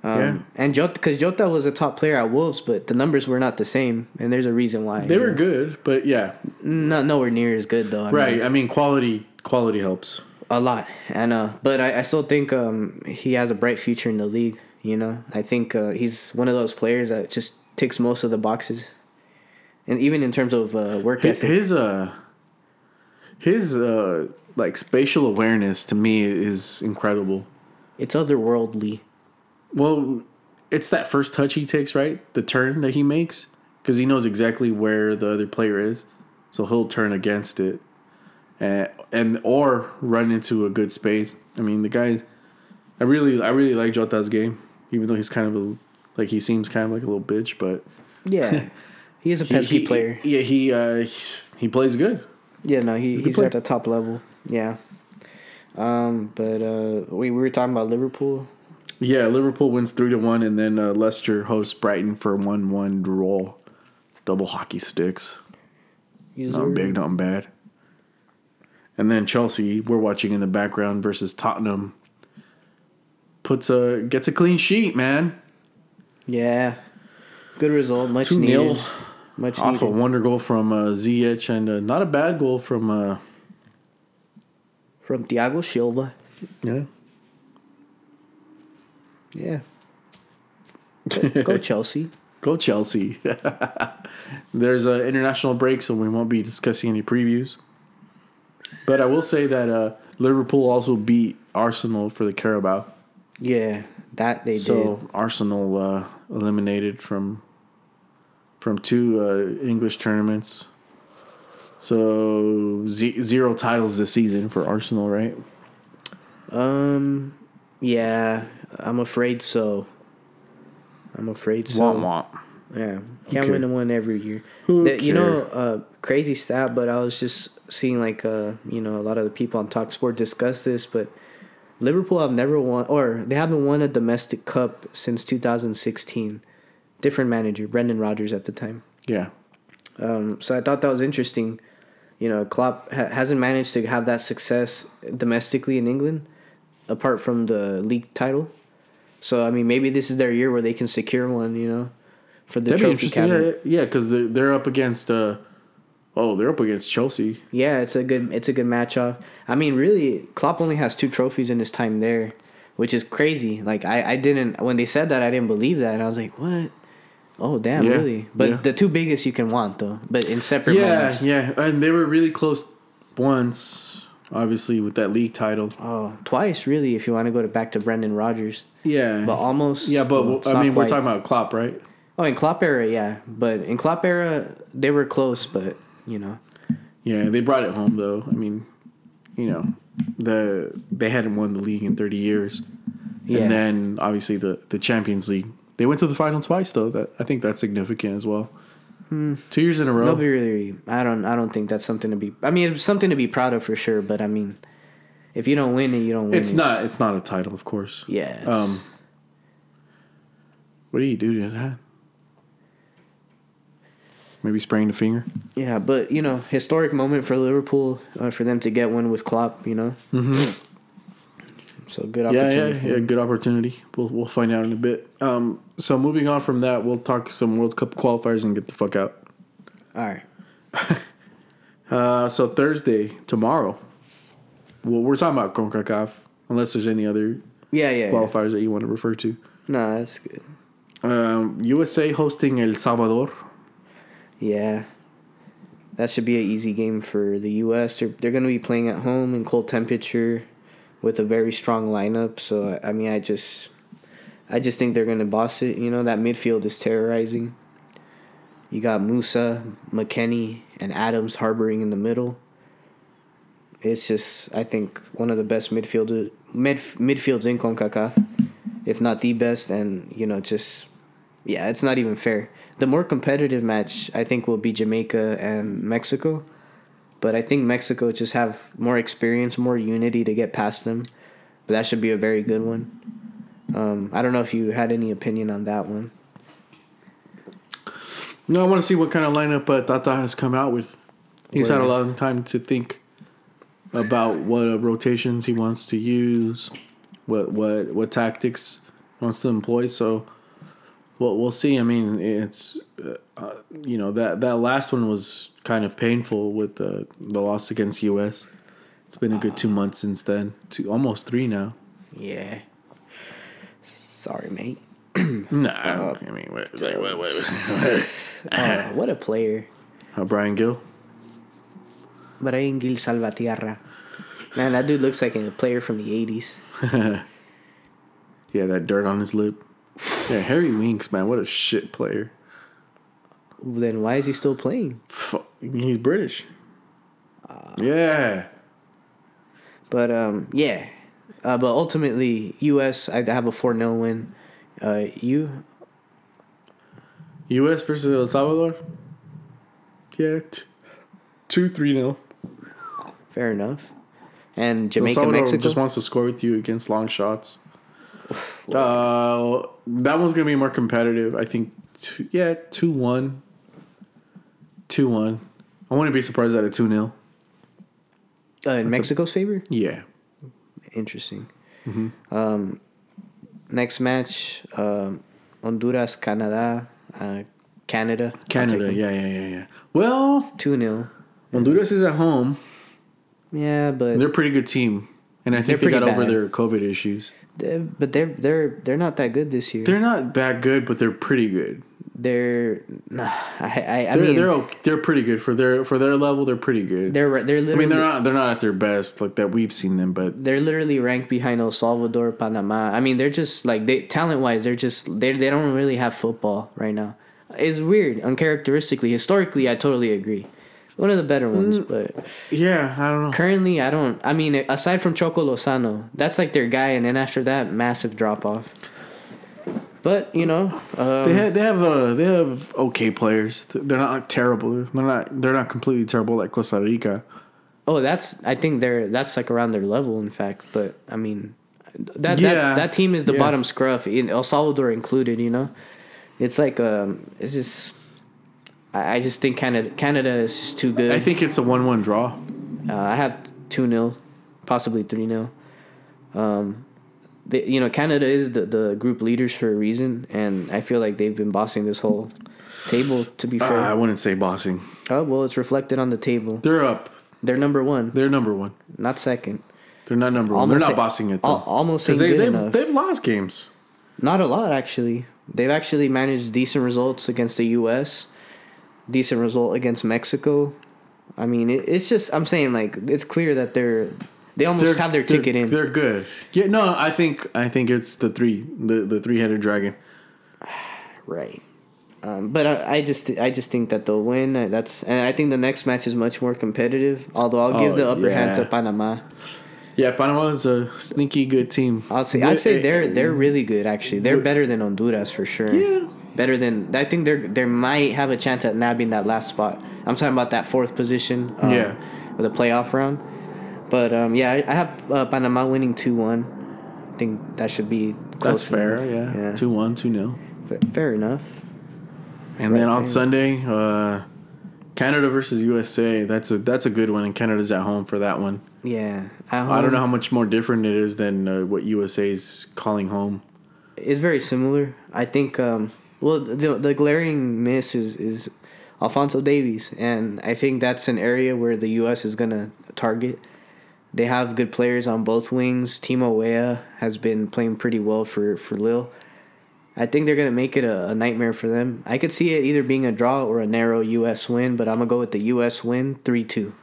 Um, Yeah. And Jota, because Jota was a top player at Wolves, but the numbers were not the same, and there's a reason why. they were know. good, but yeah, not nowhere near as good though. I right. mean, I mean, quality quality helps. a lot, and uh, but I, I still think um he has a bright future in the league. You know, I think uh, he's one of those players that just ticks most of the boxes, and even in terms of uh, work His, ethic. his uh his uh like spatial awareness to me is incredible. It's otherworldly. Well, it's that first touch he takes, right? The turn that he makes because he knows exactly where the other player is, so he'll turn against it, and and or run into a good space. I mean, the guy, I really I really like Jota's game, even though he's kind of a like he seems kind of like a little bitch, but Yeah, he is a pesky he- player. Yeah, he uh, he, he plays good. Yeah, no, he, he's player. at the top level. Yeah. Um, but uh, we, we were talking about Liverpool. Yeah, Liverpool wins three to one, and then uh, Leicester hosts Brighton for one one draw, double hockey sticks. He's Nothing big, nothing bad. And then Chelsea, we're watching in the background versus Tottenham. Puts a gets a clean sheet, man. Yeah. Good result. Much Two needed. 0 Much off a wonder goal from uh, Ziyech and uh, not a bad goal from uh, From Thiago Silva. yeah. Yeah. Go, go Chelsea. Go Chelsea. There's an international break, so we won't be discussing any previews. But I will say that uh, Liverpool also beat Arsenal for the Carabao. Yeah, that they did. So did. Arsenal uh, eliminated from from two uh, English tournaments. So ze- zero titles this season for Arsenal, right? Um, yeah, I'm afraid so. I'm afraid so. Womp womp. Yeah, can't Okay. win one every year. Who That- you know, uh, crazy stat, but I was just seeing like uh, you know, a lot of the people on Talksport discuss this, but Liverpool have never won, or they haven't won a domestic cup since 2016. Different manager, Brendan Rodgers at the time. Yeah. Um, so I thought that was interesting. You know, Klopp ha- hasn't managed to have that success domestically in England, apart from the league title. So I mean, maybe this is their year where they can secure one. You know, for the That'd trophy cabinet. Yeah, yeah, because they're, they're up against. Uh, oh, they're up against Chelsea. Yeah, it's a good it's a good matchup. I mean, really, Klopp only has two trophies in his time there, which is crazy. Like I, I didn't when they said that I didn't believe that, and I was like, what? Oh damn, Yeah, really? But yeah. the two biggest you can want though, but in separate Yeah, moments. yeah, and they were really close once, obviously with that league title. Oh, twice really if you want to go to back to Brendan Rodgers, Yeah, but almost. yeah, but well, I mean, we're talking about Klopp, right? Oh, in Klopp era, yeah, but in Klopp era they were close, but you know, Yeah, they brought it home though. I mean, you know, the they hadn't won the league in 30 years. Yeah. And then obviously the the Champions League. They went to the final twice though. That I think that's significant as well. Two years in a row. nobody really. I don't. I don't think that's something to be. I mean, it's something to be proud of for sure. But I mean, if you don't win it, you don't win it's it. not it's not a title, of course. Yeah. Um What do you do to hand? Maybe spraying the finger. yeah, but you know, historic moment for Liverpool uh, for them to get one with Klopp. You know. Mm-hmm. So good Yeah, opportunity. yeah, for yeah. Good opportunity. We'll we'll find out in a bit. Um, so moving on from that, we'll talk some World Cup qualifiers and get the fuck out. All right. Uh, so Thursday, tomorrow. Well, we're talking about Concacaf, unless there's any other Yeah, yeah. yeah. qualifiers that you want to refer to. No, that's good. Um, USA hosting El Salvador. Yeah. That should be an easy game for the U.S. They're, they're going to be playing at home in cold temperature with a very strong lineup. So, I mean, I just. I just think they're to boss it. You know, that midfield is terrorizing. You got Musah, McKennie, and Adams harboring in the middle. It's just, I think, one of the best midfielder mid, midfields in CONCACAF, if not the best. And, you know, just, yeah, it's not even fair. The more competitive match, I think, will be Jamaica and Mexico. But I think Mexico just have more experience, more unity to get past them. But that should be a very good one. Um, I don't know if you had any opinion on that one. No, I want to see what kind of lineup uh, Tata has come out with. He's had a lot of time to think about what uh, rotations he wants to use, what what what tactics he wants to employ. So, well, we'll see. I mean, it's uh, uh, you know that that last one was kind of painful with the the loss against US. It's been a good two months since then, two almost three now. Yeah. Sorry, mate. No, I mean, wait, wait, wait, wait. Oh, what a player. Uh, Bryan Gil. Bryan Gil Salvatierra. Man, that dude looks like a player from the 80s. Yeah, that dirt on his lip. Yeah, Harry Winks, man, what a shit player. Then why is he still playing? Fuck, he's British. yeah. But um, yeah. Uh, but ultimately, U.S. I have a four 0 win. Uh, you U.S. versus El Salvador. Yeah, t- two three nil. fair enough. And El Jamaica, Salvador Mexico. just wants to score with you against long shots. Uh, that one's gonna be more competitive. I think. Two, yeah, two one. Two one. I wouldn't be surprised at a two 0 uh, in Mexico's favor. Yeah. Interesting. Mm-hmm. Um, next match, um, Honduras, Canada, uh, Canada. Canada. Yeah, yeah, yeah, yeah. Well, Two 0 Honduras is at home. Yeah, but They're a pretty good team, and I think They're got pretty over their COVID issues. But they're they're they're not that good this year. They're not that good, but they're pretty good. They're, nah, I I, I They're mean they're okay, they're pretty good for their for their level. They're pretty good. they're they're I mean, they're not they're not at their best like that we've seen them, but they're literally ranked behind El Salvador, Panama. I mean, they're just like they talent wise, they're just they they don't really have football right now. It's weird, uncharacteristically. Historically, I totally agree. One of the better ones, Mm. but yeah, I don't know. currently, I don't. I mean, aside from Choco Lozano, that's like their guy, and then after that, massive drop off. But you know, um, They have they have uh, they have okay players. They're not like, terrible. They're not they're not completely terrible like Costa Rica. oh, that's I think they're that's like around their level, in fact. But I mean, that Yeah. that, that team is the Yeah. bottom scruff, in El Salvador included. You know, it's like um, it's just. I I just think Canada Canada is just too good. I think it's a one one draw. Uh, I have two 0 possibly three 0 Um, they, you know, Canada is the, the group leaders for a reason, and I feel like they've been bossing this whole table. To be Uh, fair, I wouldn't say bossing. oh well, it's reflected on the table. They're up. They're number one, They're number one. not second. They're not number one. They're not bossing it though. al- almost 'Cause ain't they, they've, enough. they've lost games. Not a lot actually. They've actually managed decent results against the U.S. Decent result against Mexico. I mean, it, it's just I'm saying like it's clear that they're they almost They're, have their ticket in. They're good. Yeah, no, I think I think it's the three, the the three headed dragon. Right. Um, but I, I just I just think that they'll win. That's and I think the next match is much more competitive. Although I'll give Oh, the upper hand to. Panama. Yeah, Panama is a sneaky good team. I'll say I'd say They- they're they're really good actually. They're better than Honduras for sure. Yeah. Better than I think they're they might have a chance at nabbing that last spot. I'm talking about that fourth position. Um, Yeah. With the playoff round. But um, yeah, I, I have uh, Panama winning two one. I think that should be That's fair. enough. Yeah, two one, two nil. Fa- fair enough. And then on there. Sunday, uh, Canada versus USA. That's a that's a good one, and Canada's at home for that one. Yeah. I don't know how much more different it is than uh, what USA's calling home. It's very similar. I think. Um, well, the, the glaring miss is is Alphonso Davies, and I think that's an area where the U.S. is gonna target. They have good players on both wings. Timo Weah has been playing pretty well for for Lille. I think they're gonna make it a, a nightmare for them. I could see it either being a draw or a narrow U.S. win, but I'm gonna go with the U.S. win three two.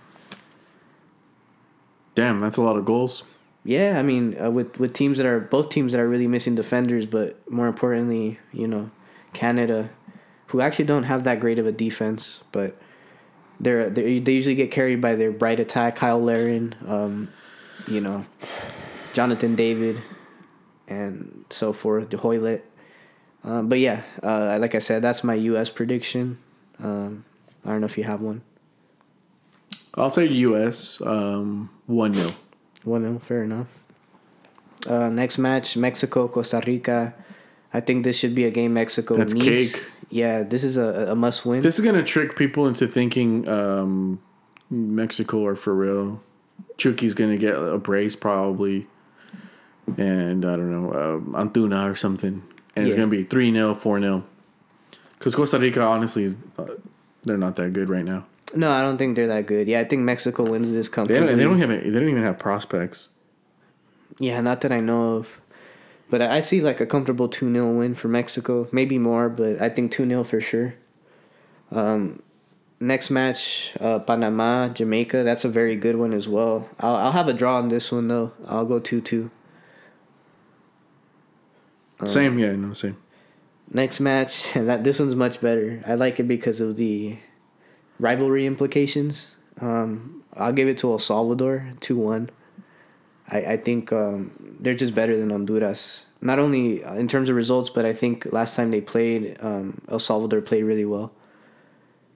Damn, that's a lot of goals. Yeah, I mean, uh, with with teams that are both teams that are really missing defenders, but more importantly, you know, Canada, who actually don't have that great of a defense, but they're, they they usually get carried by their bright attack, Cyle Larin, um, you know, Jonathan David, and so forth, De Hoilett. Um, but yeah, uh, like I said, that's my U.S. prediction. Um, I don't know if you have one. I'll say US um, one 0 One 0 fair enough. Uh, next match, Mexico Costa Rica. I think this should be a game Mexico That's needs. cake. Yeah, this is a, a must win. This is gonna trick people into thinking um, Mexico are for real. Chucky's gonna get a brace probably, and I don't know um, Antuna or something, and it's gonna be three 0 four 0 Because Costa Rica honestly is uh, they're not that good right now. no, I don't think they're that good. Yeah, I think Mexico wins this They comfortably. don't, they don't have they don't even have prospects. Yeah, not that I know of. But I I see like a comfortable 2 0 win for Mexico. Maybe more, but I think 2 0 for sure. Um, next match, uh, Panama, Jamaica. That's a very good one as well. I'll, I'll have a draw on this one, though. I'll go 2 2. same, yeah, no, same. Next match, and that this one's much better. I like it because of the rivalry implications. Um, I'll give it to El Salvador two one. I I think um, they're just better than Honduras. Not only in terms of results, but I think last time they played, um, El Salvador played really well.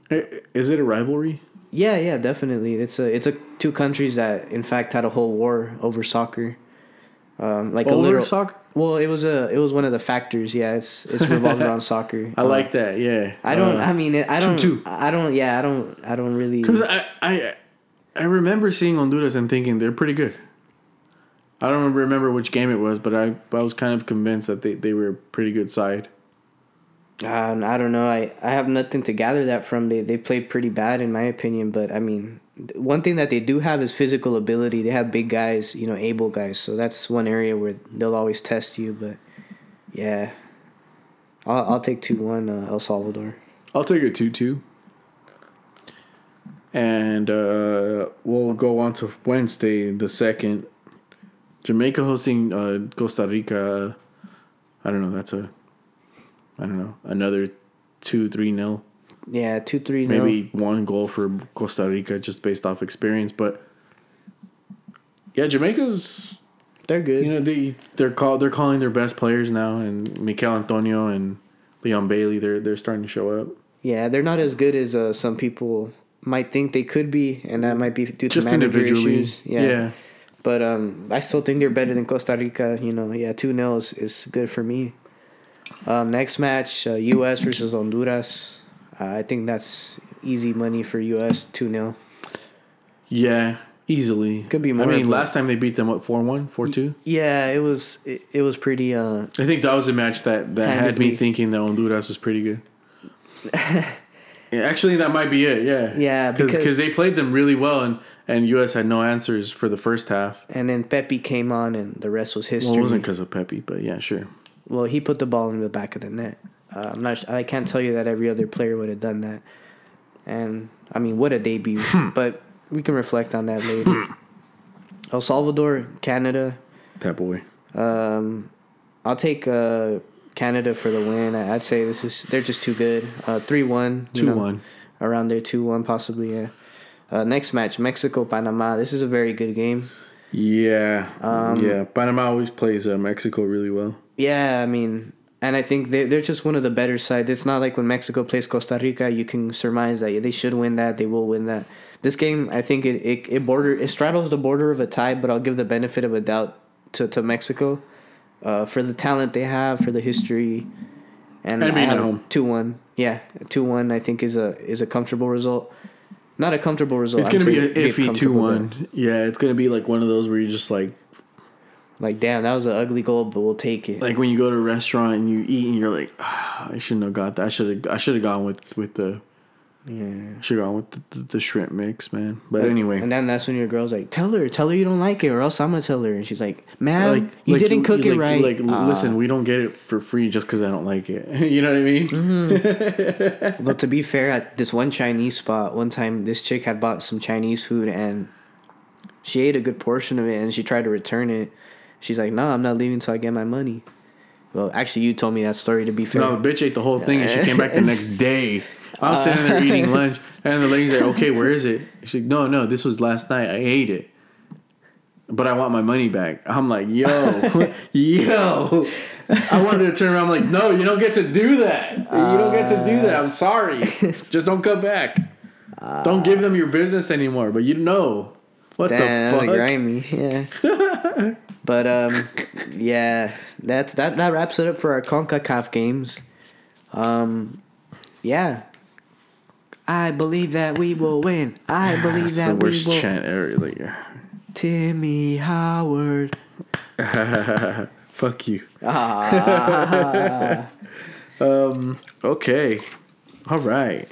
Is it a rivalry? Yeah, yeah, definitely. It's a it's a two countries that in fact had a whole war over soccer. Um, like a Over soccer? Well, it was a it was one of the factors. Yeah, it's it's revolved around soccer. I Um, like that. Yeah. I don't. Uh, I mean, I don't. 2-2. I don't. Yeah, I don't. I don't really. Because I, I I remember seeing Honduras and thinking they're pretty good. I don't remember which game it was, but I I was kind of convinced that they, they were a pretty good side. Um, I don't know. I, I have nothing to gather that from. They they've played pretty bad in my opinion. But I mean, one thing that they do have is physical ability. They have big guys, you know, able guys. So that's one area where they'll always test you. But yeah, I'll I'll take two one uh, El Salvador. I'll take a two two. And uh, we'll go on to Wednesday, the second. Jamaica hosting uh, Costa Rica. I don't know. That's a. I don't know. Another two three nil. Yeah, two three. maybe one goal for Costa Rica just based off experience. But yeah, Jamaica's they're good. you know they they're call they're calling their best players now, and Michail Antonio and Leon Bailey they're they're starting to show up. Yeah, they're not as good as uh, some people might think they could be, and that might be due to Just manager issues. yeah. But um, I still think they're better than Costa Rica. You know, yeah, 2 0 is, is good for me. Um, next match, uh, U.S. versus Honduras. Uh, I think that's easy money for U.S. 2 0. Yeah, easily Could be more, I mean, last time they beat them what 4-1, 4-2? Yeah, it was it, it was pretty. Uh, I think that was a match that that had me thinking that Honduras was pretty good. yeah, actually, that might be it. Yeah, Yeah, because- because they played them really well, and and U.S. had no answers for the first half. and then Pepi came on, and the rest was history. Well, it wasn't because of Pepi, but yeah, sure. Well, he put the ball in the back of the net. Uh, I'm not. I can't tell you that every other player would have done that. And I mean, what a debut! but we can reflect on that later. El Salvador, Canada. That boy. Um, I'll take uh, Canada for the win. I'd say this is they're just too good. Uh, three one. Two one. Around there, two one possibly. Yeah. Uh, next match, Mexico Panama. This is a very good game. Yeah, Um, yeah. Panama always plays uh, Mexico really well. Yeah, I mean, and I think they they're just one of the better sides. It's not like when Mexico plays Costa Rica, you can surmise that they should win that, they will win that. This game, I think it it, it border it straddles the border of a tie, but I'll give the benefit of a doubt to to Mexico, uh, for the talent they have, for the history, and And being at have home. two one. Yeah, two one. I think is a is a comfortable result. Not a comfortable result. It's gonna be an iffy two one. Yeah, it's gonna be like one of those where you're just like Like damn, that was an ugly goal, but we'll take it. like when you go to a restaurant and you eat and you're like, ah, I shouldn't have got that. I should have I should have gone with with the yeah. should have gone with the, the, the shrimp mix, man. But anyway, and then that's when your girl's like, "Tell her, tell her you don't like it, or else I'm gonna tell her." And she's like, "Man, like you like didn't cook it right." Like, Ah. listen, we don't get it for free just because I don't like it. you know what I mean? Mm-hmm. But to be fair, at this one Chinese spot, one time this chick had bought some Chinese food and she ate a good portion of it, and she tried to return it. She's like, "No, I'm not leaving until I get my money." Well, actually, you told me that story. To be fair, No, the bitch ate the whole thing and she came back the next day. I was sitting there eating lunch and the lady's like, okay, where is it? She's like, no, no, this was last night. I ate it. But I want my money back. I'm like, yo, yo. I wanted to turn around. I'm like, no, you don't get to do that. You don't get to do that. I'm sorry. Just don't come back. Don't give them your business anymore. But you know. What Damn, the fuck? grimy. Yeah. but um, yeah, that's that. That wraps it up for our Concacaf games. Um, yeah. I believe that we will win. I believe That's that the we worst will. chant ever. Like, Timmy Howard. fuck you. Ah. Um. Okay. All right.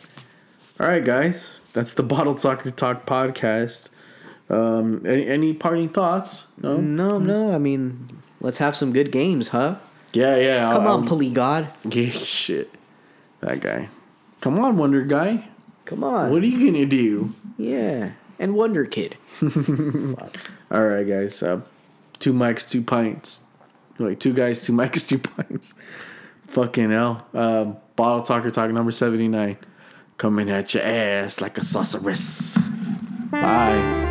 All right, guys. That's the Bottled Soccer Talk podcast. Um. Any any parting thoughts? No. no, no. I mean, let's have some good games, huh? Yeah. Yeah. Come I'll- on, Pulley God. Yeah. Shit. That guy. Come on, Wonder Guy. Come on. What are you gonna do? yeah. And Wonder Kid. All right, guys. Uh, two mics, two pints. Like two guys, two mics, two pints. Fucking hell. Um, Bottle Talker Talk number 79. Coming at your ass like a sorceress. Bye.